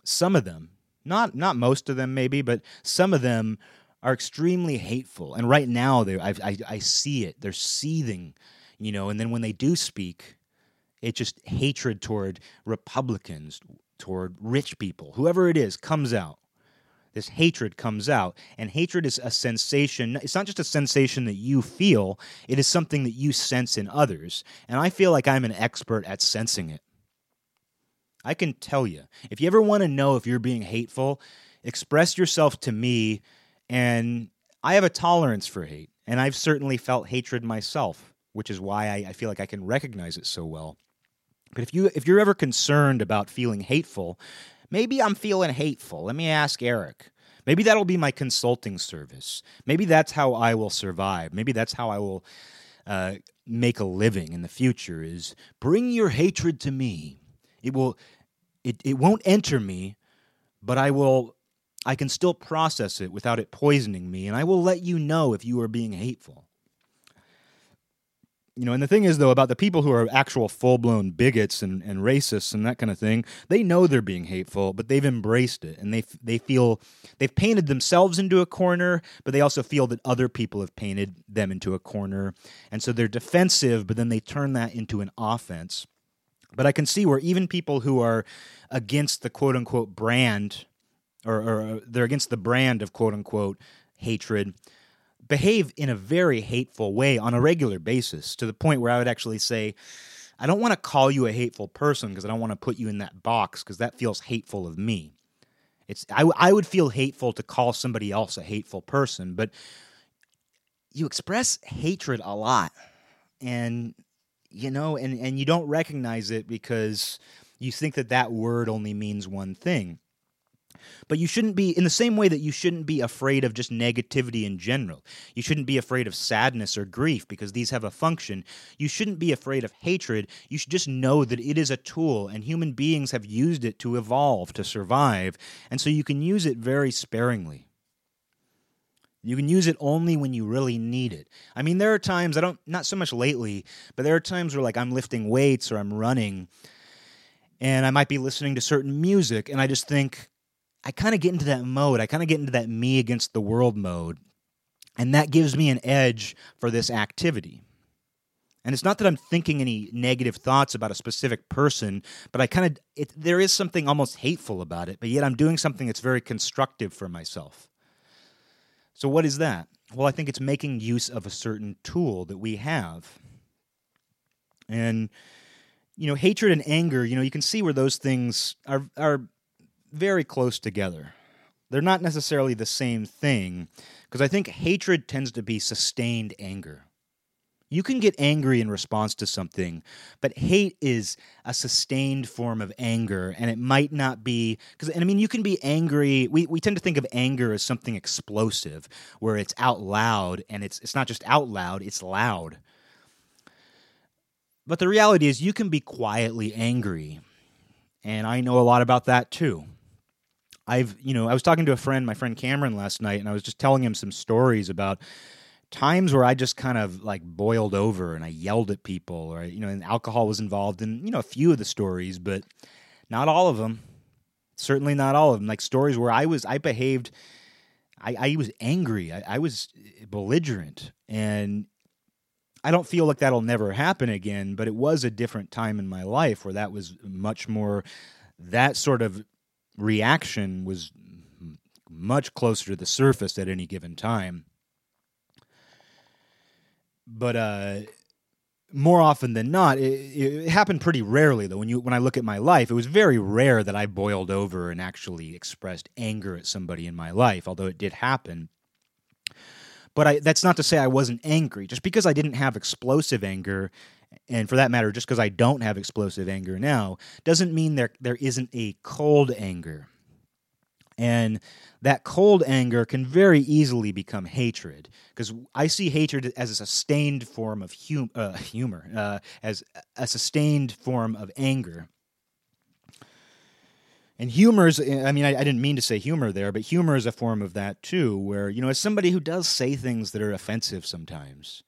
Speaker 1: some of them, not not most of them maybe, but some of them are extremely hateful. And right now, they I, I, I see it. They're seething, you know. And then when they do speak, it's just hatred toward Republicans, toward rich people, whoever it is, comes out. This hatred comes out, and hatred is a sensation. It's not just a sensation that you feel; it is something that you sense in others. And I feel like I'm an expert at sensing it. I can tell you. If you ever want to know if you're being hateful, express yourself to me and I have a tolerance for hate, and I've certainly felt hatred myself, which is why I, I feel like I can recognize it so well. But if you if you're ever concerned about feeling hateful, maybe I'm feeling hateful. Let me ask Eric. Maybe that'll be my consulting service. Maybe that's how I will survive. Maybe that's how I will uh, make a living in the future. Is bring your hatred to me. It will. It it won't enter me, but I will I can still process it without it poisoning me, and I will let you know if you are being hateful. You know, and the thing is, though, about the people who are actual full blown bigots and, and racists and that kind of thing, they know they're being hateful, but they've embraced it. And they, they feel they've painted themselves into a corner, but they also feel that other people have painted them into a corner. And so they're defensive, but then they turn that into an offense. But I can see where even people who are against the quote unquote brand or, or uh, they're against the brand of quote unquote hatred behave in a very hateful way on a regular basis to the point where I would actually say, I don't want to call you a hateful person because I don't want to put you in that box because that feels hateful of me. It's I, I would feel hateful to call somebody else a hateful person, but you express hatred a lot. And you know, and and you don't recognize it because you think that that word only means one thing. But you shouldn't be, in the same way that you shouldn't be afraid of just negativity in general. You shouldn't be afraid of sadness or grief because these have a function. You shouldn't be afraid of hatred. You should just know that it is a tool and human beings have used it to evolve, to survive. And so you can use it very sparingly. You can use it only when you really need it. I mean, there are times, I don't, not so much lately, but there are times where like I'm lifting weights or I'm running and I might be listening to certain music and I just think, I kind of get into that mode. I kind of get into that me against the world mode. And that gives me an edge for this activity. And it's not that I'm thinking any negative thoughts about a specific person, but I kind of, there is something almost hateful about it, but yet I'm doing something that's very constructive for myself. So, what is that? Well, I think it's making use of a certain tool that we have. And, you know, hatred and anger, you know, you can see where those things are, are very close together. They're not necessarily the same thing because I think hatred tends to be sustained anger. You can get angry in response to something, but hate is a sustained form of anger, and it might not be because, and I mean, you can be angry. We, we tend to think of anger as something explosive, where it's out loud, and it's it's not just out loud; it's loud. But the reality is, you can be quietly angry, and I know a lot about that too. I've, you know, I was talking to a friend, my friend Cameron last night, and I was just telling him some stories about times where I just kind of like boiled over and I yelled at people, or you know, and alcohol was involved in you know a few of the stories, but not all of them. Certainly not all of them. Like stories where I was, I behaved, I, I was angry, I, I was eh, belligerent, and I don't feel like that'll never happen again. But it was a different time in my life where that was much more that sort of reaction was much closer to the surface at any given time. But uh, more often than not, it, it, happened pretty rarely. Though when you when I look at my life, it was very rare that I boiled over and actually expressed anger at somebody in my life. Although it did happen. But I, that's not to say I wasn't angry. Just because I didn't have explosive anger and for that matter, just because I don't have explosive anger now, doesn't mean there there isn't a cold anger. And that cold anger can very easily become hatred because I see hatred as a sustained form of hum- uh, humor, uh, as a sustained form of anger. And humor is, I mean, I, I, didn't mean to say humor there, but humor is a form of that too, where, you know, as somebody who does say things that are offensive sometimes,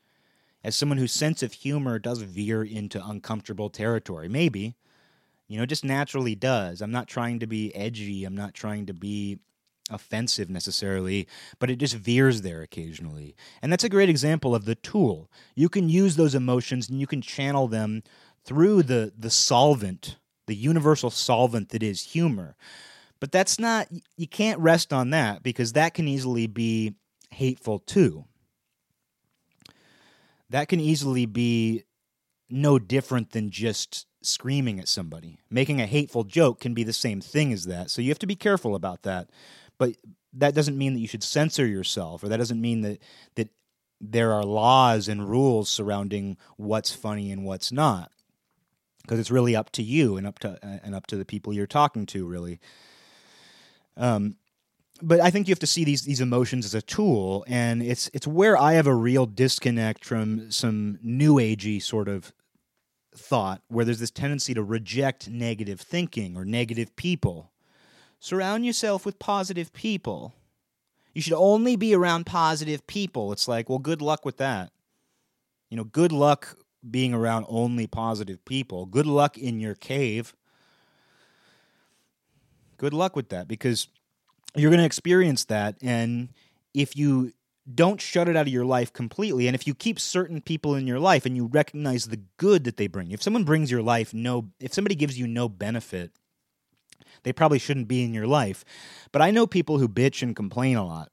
Speaker 1: as someone whose sense of humor does veer into uncomfortable territory. Maybe, you know, just naturally does. I'm not trying to be edgy. I'm not trying to be offensive necessarily, but it just veers there occasionally. And that's a great example of the tool. You can use those emotions and you can channel them through the the solvent, the universal solvent that is humor. But that's not you can't rest on that because that can easily be hateful too that can easily be no different than just screaming at somebody. Making a hateful joke can be the same thing as that. So you have to be careful about that. But that doesn't mean that you should censor yourself or that doesn't mean that that there are laws and rules surrounding what's funny and what's not. Because it's really up to you and up to and up to the people you're talking to really. Um but I think you have to see these these emotions as a tool, and it's it's where I have a real disconnect from some new agey sort of thought, where there's this tendency to reject negative thinking or negative people. Surround yourself with positive people. You should only be around positive people. It's like, well, good luck with that. You know, good luck being around only positive people. Good luck in your cave. Good luck with that because you're going to experience that. And if you don't shut it out of your life completely, and if you keep certain people in your life and you recognize the good that they bring, if someone brings your life no, if somebody gives you no benefit, they probably shouldn't be in your life. But I know people who bitch and complain a lot,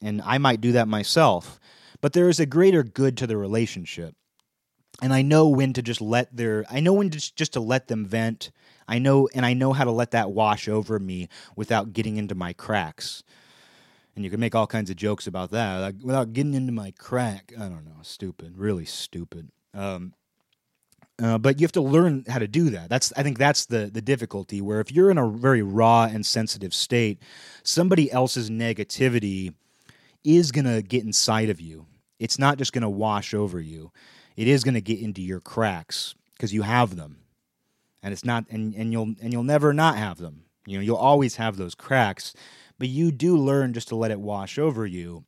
Speaker 1: and I might do that myself. But there is a greater good to the relationship. and I know when to just let their I know when to just to let them vent. I know and I know how to let that wash over me without getting into my cracks. And you can make all kinds of jokes about that like, without getting into my crack. I don't know, stupid, really stupid. Um, uh, but you have to learn how to do that. That's I think that's the the difficulty. Where if you're in a very raw and sensitive state, somebody else's negativity is gonna get inside of you. It's not just gonna wash over you it is to get into your cracks because you have them and it's not and, and you'll and you'll never not have them. You know you'll always have those cracks but you do learn just to let it wash over you.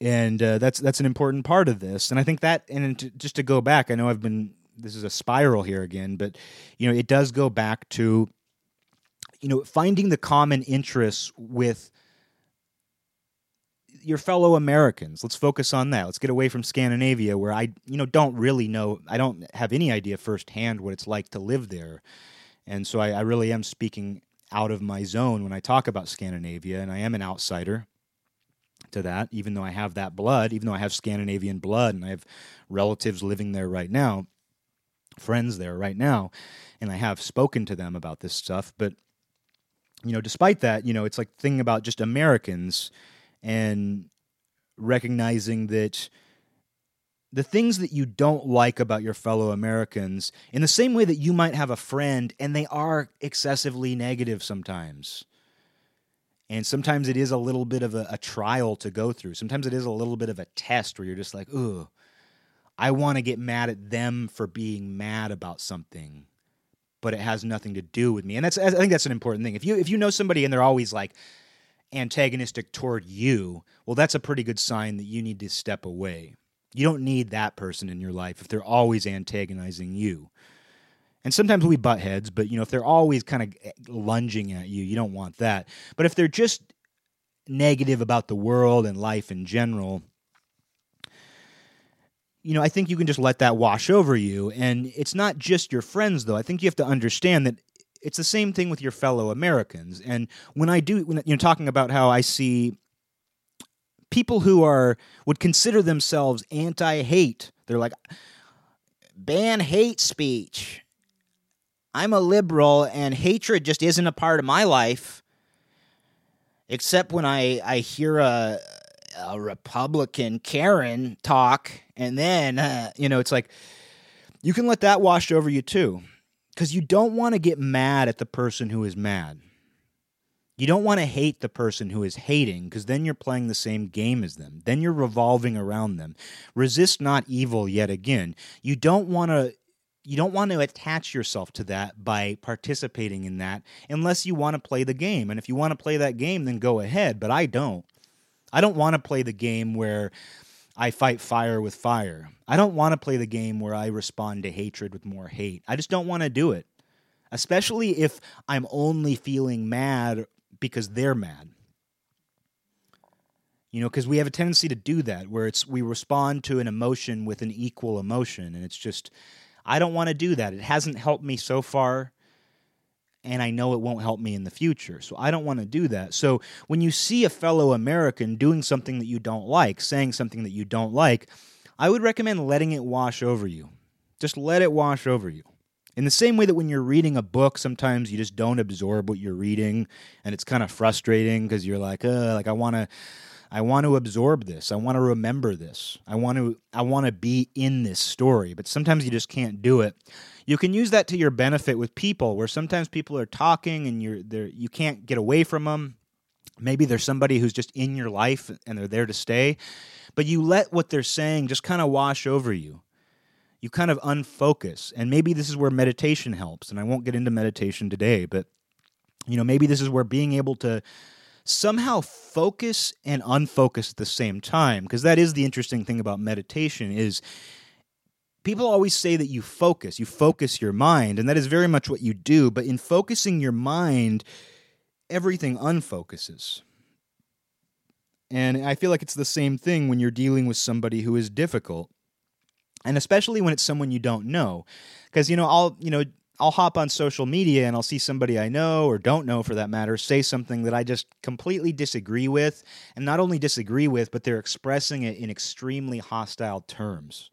Speaker 1: And uh, that's that's an important part of this. And i think that and to, just to go back i know i've been this is a spiral here again but you know it does go back to you know finding the common interests with your fellow Americans. Let's focus on that. Let's get away from Scandinavia, where I, you know, don't really know. I don't have any idea firsthand what it's like to live there, and so I, I really am speaking out of my zone when I talk about Scandinavia, and I am an outsider to that. Even though I have that blood, even though I have Scandinavian blood, and I have relatives living there right now, friends there right now, and I have spoken to them about this stuff, but you know, despite that, you know, it's like thinking about just Americans and recognizing that the things that you don't like about your fellow Americans, in the same way that you might have a friend and they are excessively negative sometimes. And sometimes it is a little bit of a, a trial to go through. Sometimes it is a little bit of a test where you're just like, ooh, I want to get mad at them for being mad about something, but it has nothing to do with me. And that's I think that's an important thing. If you if you know somebody and they're always like, antagonistic toward you, well, that's a pretty good sign that you need to step away. You don't need that person in your life if they're always antagonizing you. And sometimes we butt heads, but you know, if they're always kind of eh, lunging at you, you don't want that. But if they're just negative about the world and life in general, you know, I think you can just let that wash over you. And it's not just your friends, though. I think you have to understand that it's the same thing with your fellow Americans. And when I do, when, you know, talking about how I see people who are would consider themselves anti-hate, they're like, ban hate speech. I'm a liberal, and hatred just isn't a part of my life. Except when I I hear a a Republican Karen talk, and then uh, you know it's like you can let that wash over you too because you don't want to get mad at the person who is mad. You don't want to hate the person who is hating because then you're playing the same game as them. Then you're revolving around them. Resist not evil yet again. You don't want to you don't want to attach yourself to that by participating in that unless you want to play the game. And if you want to play that game then go ahead, but I don't. I don't want to play the game where I fight fire with fire. I don't want to play the game where I respond to hatred with more hate. I just don't want to do it. Especially if I'm only feeling mad because they're mad. You know, because we have a tendency to do that where it's we respond to an emotion with an equal emotion and it's just I don't want to do that. It hasn't helped me so far and I know it won't help me in the future. So I don't want to do that. So when you see a fellow American doing something that you don't like, saying something that you don't like, I would recommend letting it wash over you. Just let it wash over you. In the same way that when you're reading a book, sometimes you just don't absorb what you're reading, and it's kind of frustrating because you're like, like I want to, I want to absorb this. I want to remember this. I want to, I want to be in this story. But sometimes you just can't do it you can use that to your benefit with people where sometimes people are talking and you're there you can't get away from them maybe there's somebody who's just in your life and they're there to stay but you let what they're saying just kind of wash over you you kind of unfocus and maybe this is where meditation helps and i won't get into meditation today but you know maybe this is where being able to somehow focus and unfocus at the same time because that is the interesting thing about meditation is people always say that you focus, you focus your mind, and that is very much what you do. But in focusing your mind, everything unfocuses. And I feel like it's the same thing when you're dealing with somebody who is difficult. And especially when it's someone you don't know. Because, you know, I'll, you know, I'll hop on social media and I'll see somebody I know or don't know for that matter say something that I just completely disagree with. And not only disagree with, but they're expressing it in extremely hostile terms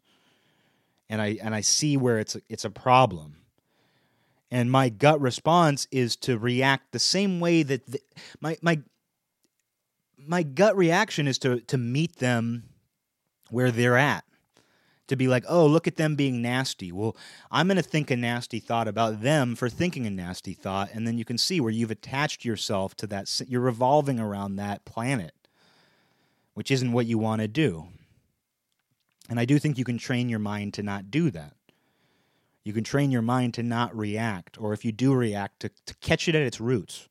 Speaker 1: and I and I see where it's it's a problem. And my gut response is to react the same way that the, my my my gut reaction is to to meet them where they're at. To be like, oh, look at them being nasty. Well, I'm going to think a nasty thought about them for thinking a nasty thought. And then you can see where you've attached yourself to that. You're revolving around that planet, which isn't what you want to do. And I do think you can train your mind to not do that. You can train your mind to not react, or if you do react, to, to catch it at its roots.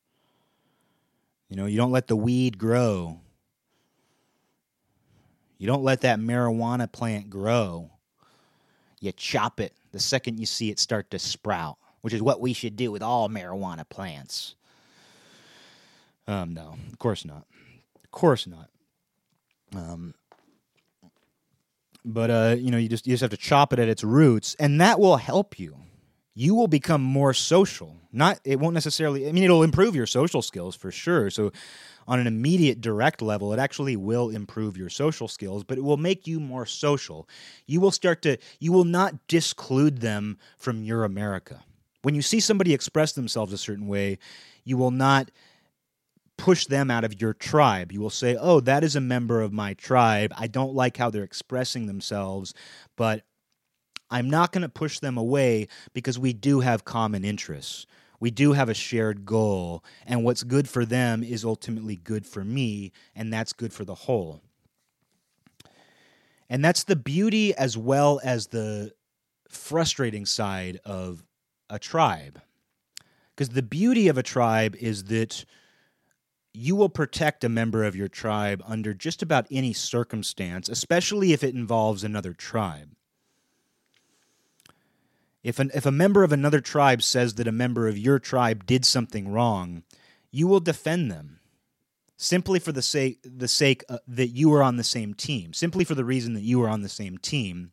Speaker 1: You know, you don't let the weed grow you don't let that marijuana plant grow. You chop it the second you see it start to sprout, which is what we should do with all marijuana plants. Um, no, of course not. Of course not. Um, but uh, you know, you just you just have to chop it at its roots, and that will help you. You will become more social. Not it won't necessarily. I mean, it'll improve your social skills for sure. So on an immediate direct level, it actually will improve your social skills, but it will make you more social. You will start to, you will not disclude them from your America. When you see somebody express themselves a certain way, you will not push them out of your tribe. You will say, oh, that is a member of my tribe. I don't like how they're expressing themselves, but I'm not going to push them away because we do have common interests we do have a shared goal, and what's good for them is ultimately good for me, and that's good for the whole. And that's the beauty as well as the frustrating side of a tribe. Because the beauty of a tribe is that you will protect a member of your tribe under just about any circumstance, especially if it involves another tribe. If, an, if a member of another tribe says that a member of your tribe did something wrong, you will defend them simply for the sake, the sake uh, that you are on the same team, simply for the reason that you are on the same team.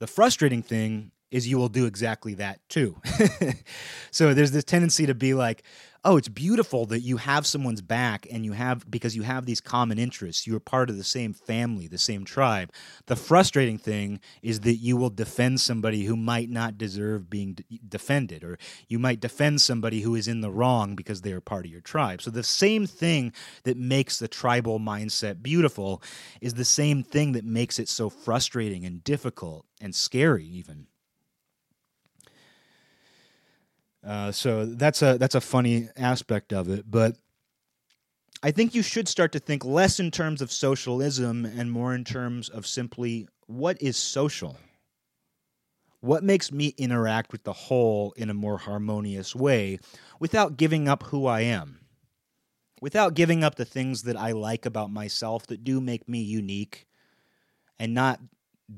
Speaker 1: The frustrating thing is you will do exactly that too. so there's this tendency to be like, oh, it's beautiful that you have someone's back and you have because you have these common interests. You're part of the same family, the same tribe. The frustrating thing is that you will defend somebody who might not deserve being de- defended, or you might defend somebody who is in the wrong because they are part of your tribe. So the same thing that makes the tribal mindset beautiful is the same thing that makes it so frustrating and difficult and scary, even. Uh, so that's a that's a funny aspect of it, but I think you should start to think less in terms of socialism and more in terms of simply what is social. What makes me interact with the whole in a more harmonious way without giving up who I am? Without giving up the things that I like about myself that do make me unique and not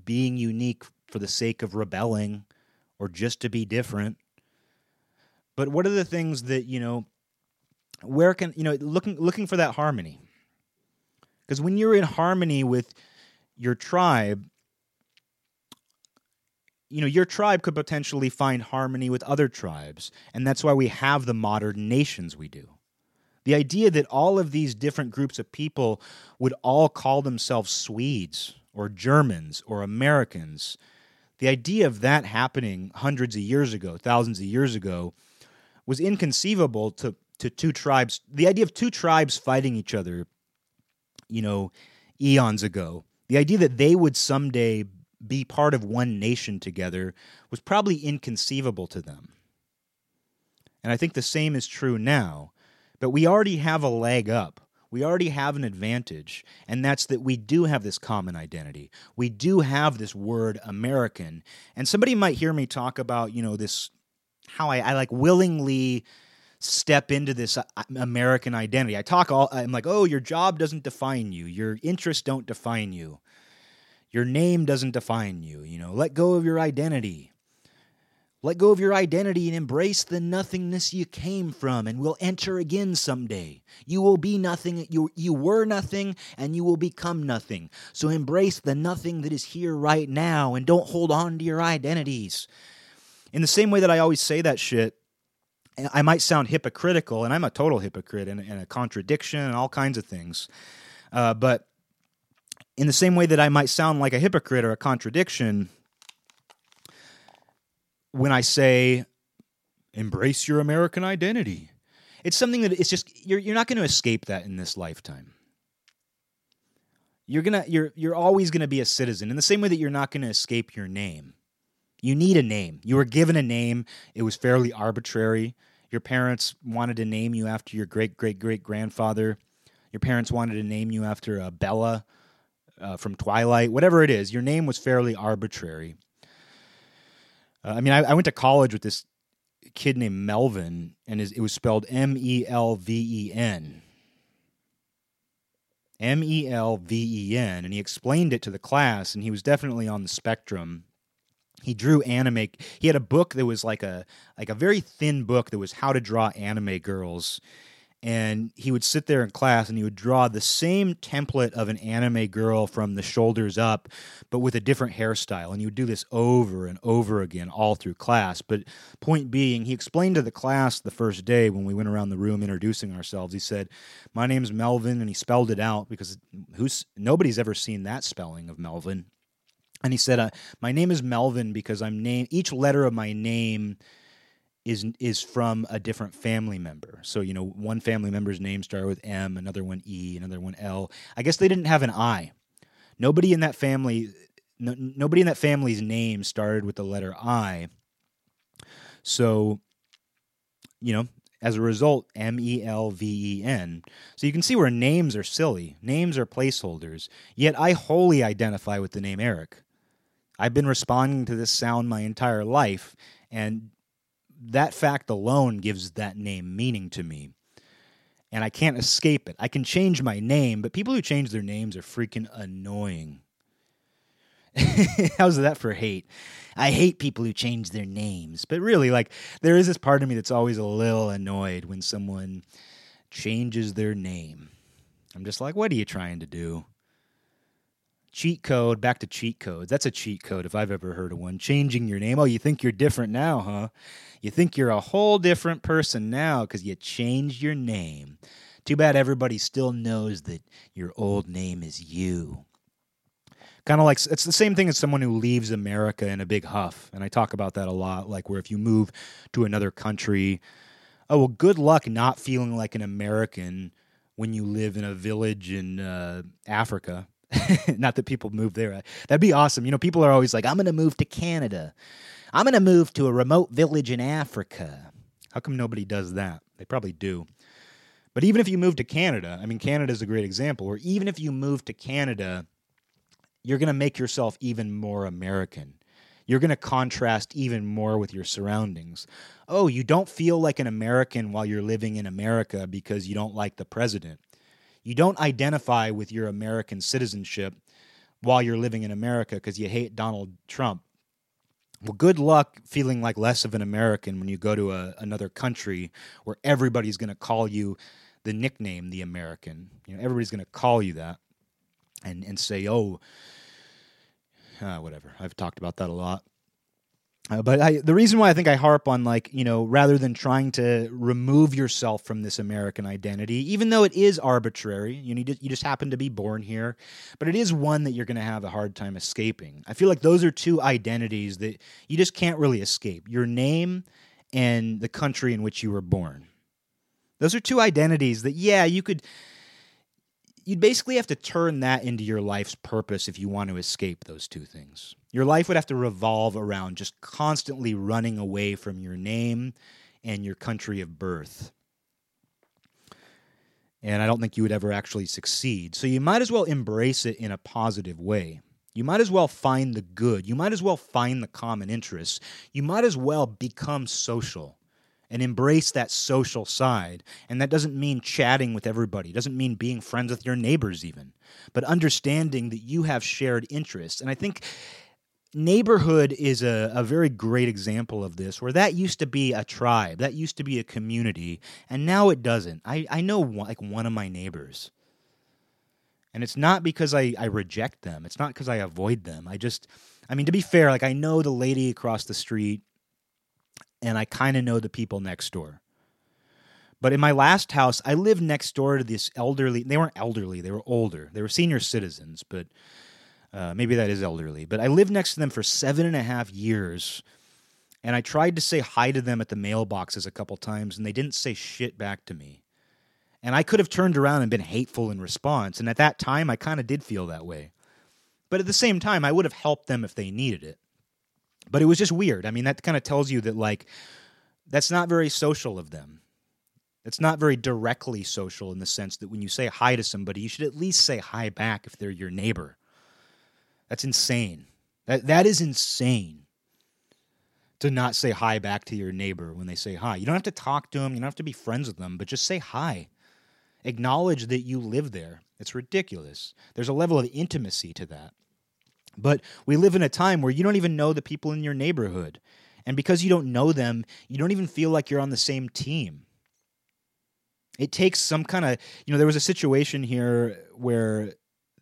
Speaker 1: being unique for the sake of rebelling or just to be different. But what are the things that, you know, where can, you know, looking looking for that harmony. Because when you're in harmony with your tribe, you know, your tribe could potentially find harmony with other tribes, and that's why we have the modern nations we do. The idea that all of these different groups of people would all call themselves Swedes or Germans or Americans, the idea of that happening hundreds of years ago, thousands of years ago, was inconceivable to to two tribes. The idea of two tribes fighting each other, you know, eons ago. The idea that they would someday be part of one nation together was probably inconceivable to them. And I think the same is true now. But we already have a leg up. We already have an advantage, and that's that we do have this common identity. We do have this word American. And somebody might hear me talk about, you know, this how I, I like willingly step into this uh, American identity. I talk all I'm like, "Oh, your job doesn't define you. Your interests don't define you. Your name doesn't define you, you know. Let go of your identity. Let go of your identity and embrace the nothingness you came from and will enter again someday. You will be nothing. You you were nothing and you will become nothing. So embrace the nothing that is here right now and don't hold on to your identities." In the same way that I always say that shit, I might sound hypocritical, and I'm a total hypocrite and, and a contradiction and all kinds of things. Uh, but in the same way that I might sound like a hypocrite or a contradiction, when I say embrace your American identity. It's something that it's just you're you're not going to escape that in this lifetime. You're gonna you're you're always going to be a citizen in the same way that you're not going to escape your name. You need a name. You were given a name. It was fairly arbitrary. Your parents wanted to name you after your great great great grandfather. Your parents wanted to name you after uh, Bella uh, from Twilight. Whatever it is, your name was fairly arbitrary. Uh, I mean, I, I, went to college with this kid named Melvin, and his, it was spelled M E L V E N. M E L V E N. And he explained it to the class, and he was definitely on the spectrum. He drew anime. He had a book that was like a like a very thin book that was how to draw anime girls. And he would sit there in class and he would draw the same template of an anime girl from the shoulders up but with a different hairstyle. And he would do this over and over again all through class. But point being he explained to the class the first day when we went around the room introducing ourselves. He said my name's Melven and he spelled it out because who's nobody's ever seen that spelling of Melven and he said uh, my name is Melven because i'm named each letter of my name is is from a different family member. So you know, one family member's name started with M, another one E, another one L. I guess they didn't have an I. Nobody in that family, no, nobody in that family's name started with the letter I. So, you know, as a result, M E L V E N. So you can see where names are silly. Names are placeholders. Yet I wholly identify with the name Eric. I've been responding to this sound my entire life, and that fact alone gives that name meaning to me. And I can't escape it. I can change my name, but people who change their names are freaking annoying. How's that for hate? I hate people who change their names. But really, like, there is this part of me that's always a little annoyed when someone changes their name. I'm just like, what are you trying to do? Cheat code back to cheat codes. That's a cheat code if i've ever heard of one. Changing your name. Oh you think you're different now huh? You think you're a whole different person now because you changed your name. Too bad everybody still knows that your old name is you. Kind of like it's the same thing as someone who leaves america in a big huff and i talk about that a lot like where if you move to another country oh well good luck not feeling like an american when you live in a village in uh, africa Not that people move there. That'd be awesome. You know, people are always like, I'm going to move to Canada. I'm going to move to a remote village in Africa. How come nobody does that? They probably do. But even if you move to Canada, I mean, Canada is a great example, or even if you move to Canada, you're going to make yourself even more American. You're going to contrast even more with your surroundings. Oh, you don't feel like an American while you're living in America because you don't like the president you don't identify with your American citizenship while you're living in America because you hate Donald Trump. Well, good luck feeling like less of an American when you go to a, another country where everybody's going to call you the nickname the American. You know, everybody's going to call you that and and say, "Oh, uh, whatever." I've talked about that a lot. Uh, but I, the reason why I think I harp on like you know rather than trying to remove yourself from this American identity, even though it is arbitrary, you need to, you just happen to be born here, but it is one that you're going to have a hard time escaping. I feel like those are two identities that you just can't really escape: your name and the country in which you were born. Those are two identities that yeah you could you'd basically have to turn that into your life's purpose if you want to escape those two things. Your life would have to revolve around just constantly running away from your name and your country of birth. And I don't think you would ever actually succeed. So you might as well embrace it in a positive way. You might as well find the good. You might as well find the common interests. You might as well become social and embrace that social side. And that doesn't mean chatting with everybody, it doesn't mean being friends with your neighbors, even, but understanding that you have shared interests. And I think neighborhood is a, a very great example of this where that used to be a tribe that used to be a community and now it doesn't. I, I know one, like one of my neighbors. And it's not because I, I reject them. It's not because i avoid them. I just i mean to be fair like i know the lady across the street and i kind of know the people next door but in my last house i lived next door to this elderly they weren't elderly they were older they were senior citizens but uh, maybe that is elderly, but I lived next to them for seven and a half years. And I tried to say hi to them at the mailboxes a couple times, and they didn't say shit back to me. And I could have turned around and been hateful in response. And at that time, I kind of did feel that way. But at the same time, I would have helped them if they needed it. But it was just weird. I mean, that kind of tells you that, like, that's not very social of them. It's not very directly social in the sense that when you say hi to somebody, you should at least say hi back if they're your neighbor. That's insane. That that is insane. To not say hi back to your neighbor when they say hi. You don't have to talk to them, you don't have to be friends with them, but just say hi. Acknowledge that you live there. It's ridiculous. There's a level of intimacy to that. But we live in a time where you don't even know the people in your neighborhood. And because you don't know them, you don't even feel like you're on the same team. It takes some kind of, you know, there was a situation here where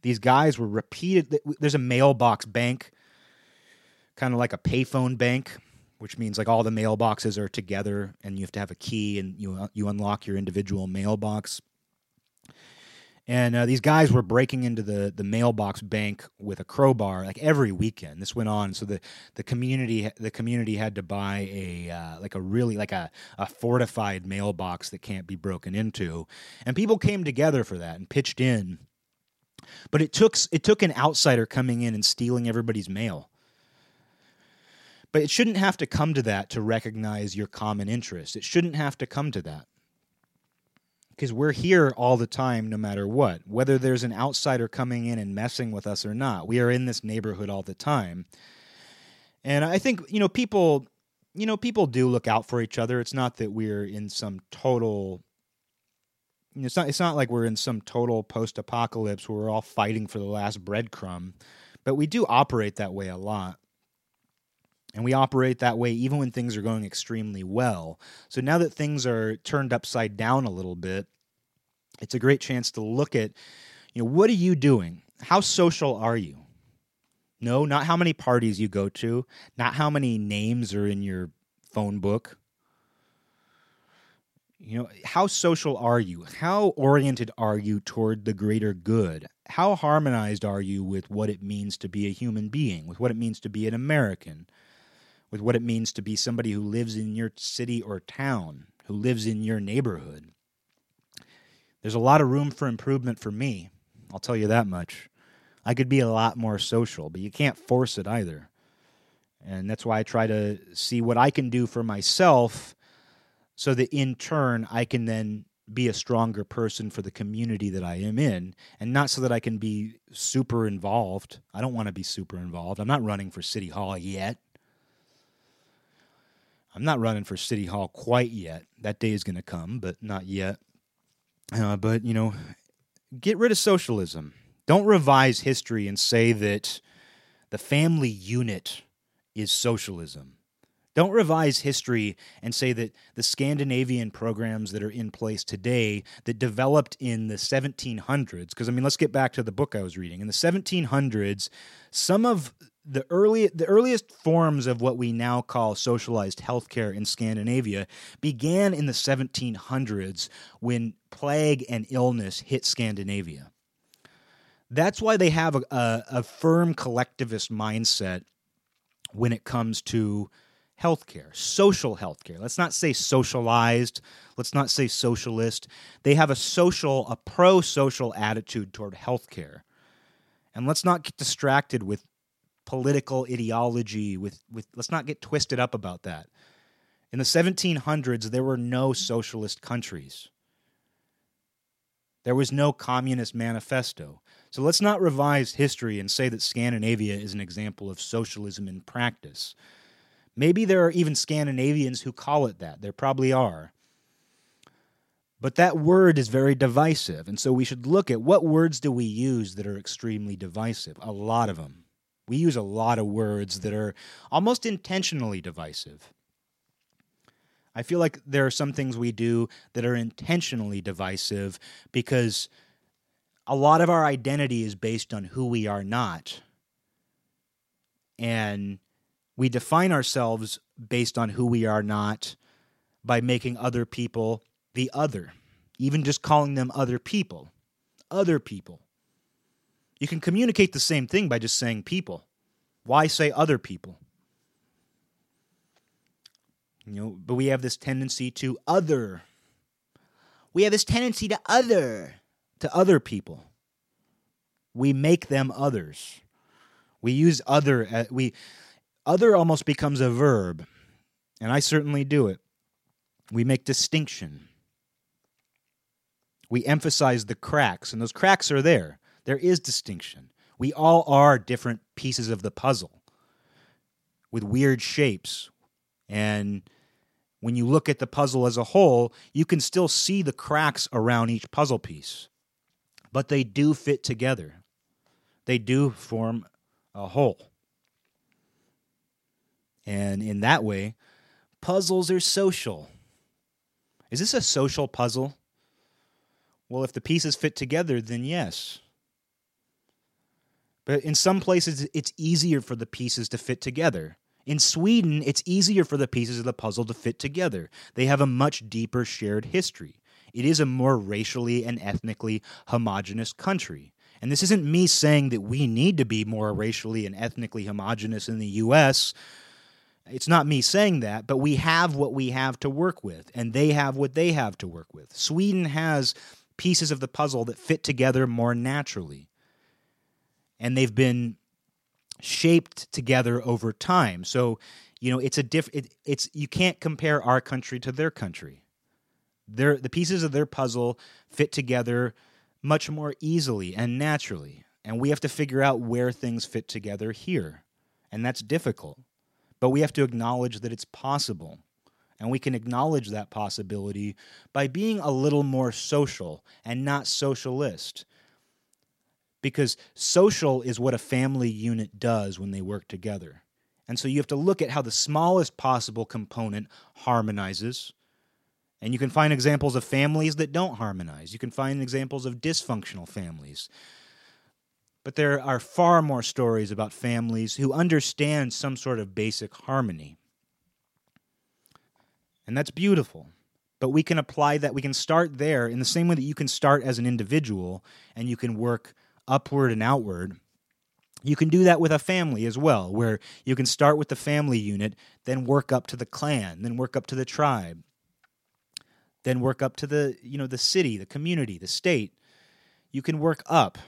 Speaker 1: these guys were repeated. There's a mailbox bank, kind of like a payphone bank, which means like all the mailboxes are together and you have to have a key and you, uh, you unlock your individual mailbox. And uh, these guys were breaking into the, the mailbox bank with a crowbar like every weekend. This went on, so the, the community the community had to buy a uh, like a really like a, a fortified mailbox that can't be broken into, and people came together for that and pitched in. But it took it took an outsider coming in and stealing everybody's mail. But it shouldn't have to come to that to recognize your common interest. It shouldn't have to come to that because we're here all the time no matter what whether there's an outsider coming in and messing with us or not we are in this neighborhood all the time. And i think you know people you know people do look out for each other. It's not that we're in some total you know, it's not it's not like we're in some total post apocalypse where we're all fighting for the last breadcrumb but we do operate that way a lot and we operate that way even when things are going extremely well. So now that things are turned upside down a little bit, it's a great chance to look at, you know, what are you doing? How social are you? No, not how many parties you go to, not how many names are in your phone book. You know, how social are you? How oriented are you toward the greater good? How harmonized are you with what it means to be a human being, with what it means to be an American? With what it means to be somebody who lives in your city or town, who lives in your neighborhood. There's a lot of room for improvement for me. I'll tell you that much. I could be a lot more social, but you can't force it either. And that's why I try to see what I can do for myself so that in turn I can then be a stronger person for the community that I am in and not so that I can be super involved. I don't want to be super involved. I'm not running for city hall yet. I'm not running for city hall quite yet. That day is going to come, but not yet. Uh, but you know, get rid of socialism. Don't revise history and say that the family unit is socialism. Don't revise history and say that the Scandinavian programs that are in place today that developed in the 1700s, because I mean, let's get back to the book I was reading. In the 1700s, some of the early the earliest forms of what we now call socialized healthcare in Scandinavia began in the 1700s when plague and illness hit Scandinavia. That's why they have a, a, a firm collectivist mindset when it comes to healthcare, social healthcare. Let's not say socialized. Let's not say socialist. They have a social, a pro social attitude toward healthcare. And let's not get distracted with political ideology with, with let's not get twisted up about that. In the 1700s, there were no socialist countries. There was no communist manifesto. So let's not revise history and say that Scandinavia is an example of socialism in practice. Maybe there are even Scandinavians who call it that. There probably are. But that word is very divisive. And so we should look at what words do we use that are extremely divisive? A lot of them. We use a lot of words that are almost intentionally divisive. I feel like there are some things we do that are intentionally divisive because a lot of our identity is based on who we are not. And we define ourselves based on who we are not by making other people the other, even just calling them other people. Other people. You can communicate the same thing by just saying people. Why say other people? You know, but we have this tendency to other. We have this tendency to other to other people. We make them others. We use other uh, we other almost becomes a verb, and I certainly do it. We make distinction. We emphasize the cracks, and those cracks are there. There is distinction. We all are different pieces of the puzzle with weird shapes. And when you look at the puzzle as a whole, you can still see the cracks around each puzzle piece. But they do fit together, they do form a whole. And in that way, puzzles are social. Is this a social puzzle? Well, if the pieces fit together, then yes. But in some places, it's easier for the pieces to fit together. In Sweden, it's easier for the pieces of the puzzle to fit together. They have a much deeper shared history. It is a more racially and ethnically homogenous country. And this isn't me saying that we need to be more racially and ethnically homogenous in the US. It's not me saying that, but we have what we have to work with, and they have what they have to work with. Sweden has pieces of the puzzle that fit together more naturally. And they've been shaped together over time. So, you know, it's a diff it, it's you can't compare our country to their country. Their the pieces of their puzzle fit together much more easily and naturally. And we have to figure out where things fit together here. And that's difficult. But we have to acknowledge that it's possible. And we can acknowledge that possibility by being a little more social and not socialist. Because social is what a family unit does when they work together. And so you have to look at how the smallest possible component harmonizes. And you can find examples of families that don't harmonize. You can find examples of dysfunctional families. But there are far more stories about families who understand some sort of basic harmony. And that's beautiful. But we can apply that, we can start there in the same way that you can start as an individual and you can work upward and outward. You can do that with a family as well, where you can start with the family unit, then work up to the clan, then work up to the tribe, then work up to the, you know, the city, the community, the state. You can work up.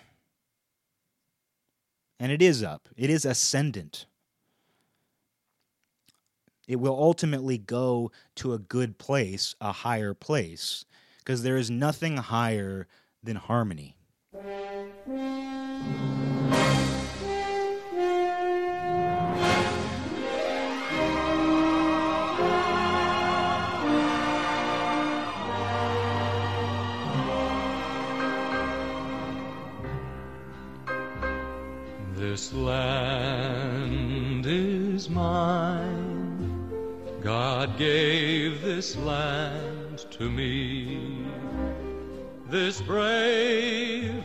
Speaker 1: And it is up. It is ascendant it will ultimately go to a good place, a higher place, because there is nothing higher than harmony.
Speaker 2: This land is mine. God gave this land to me, this brave,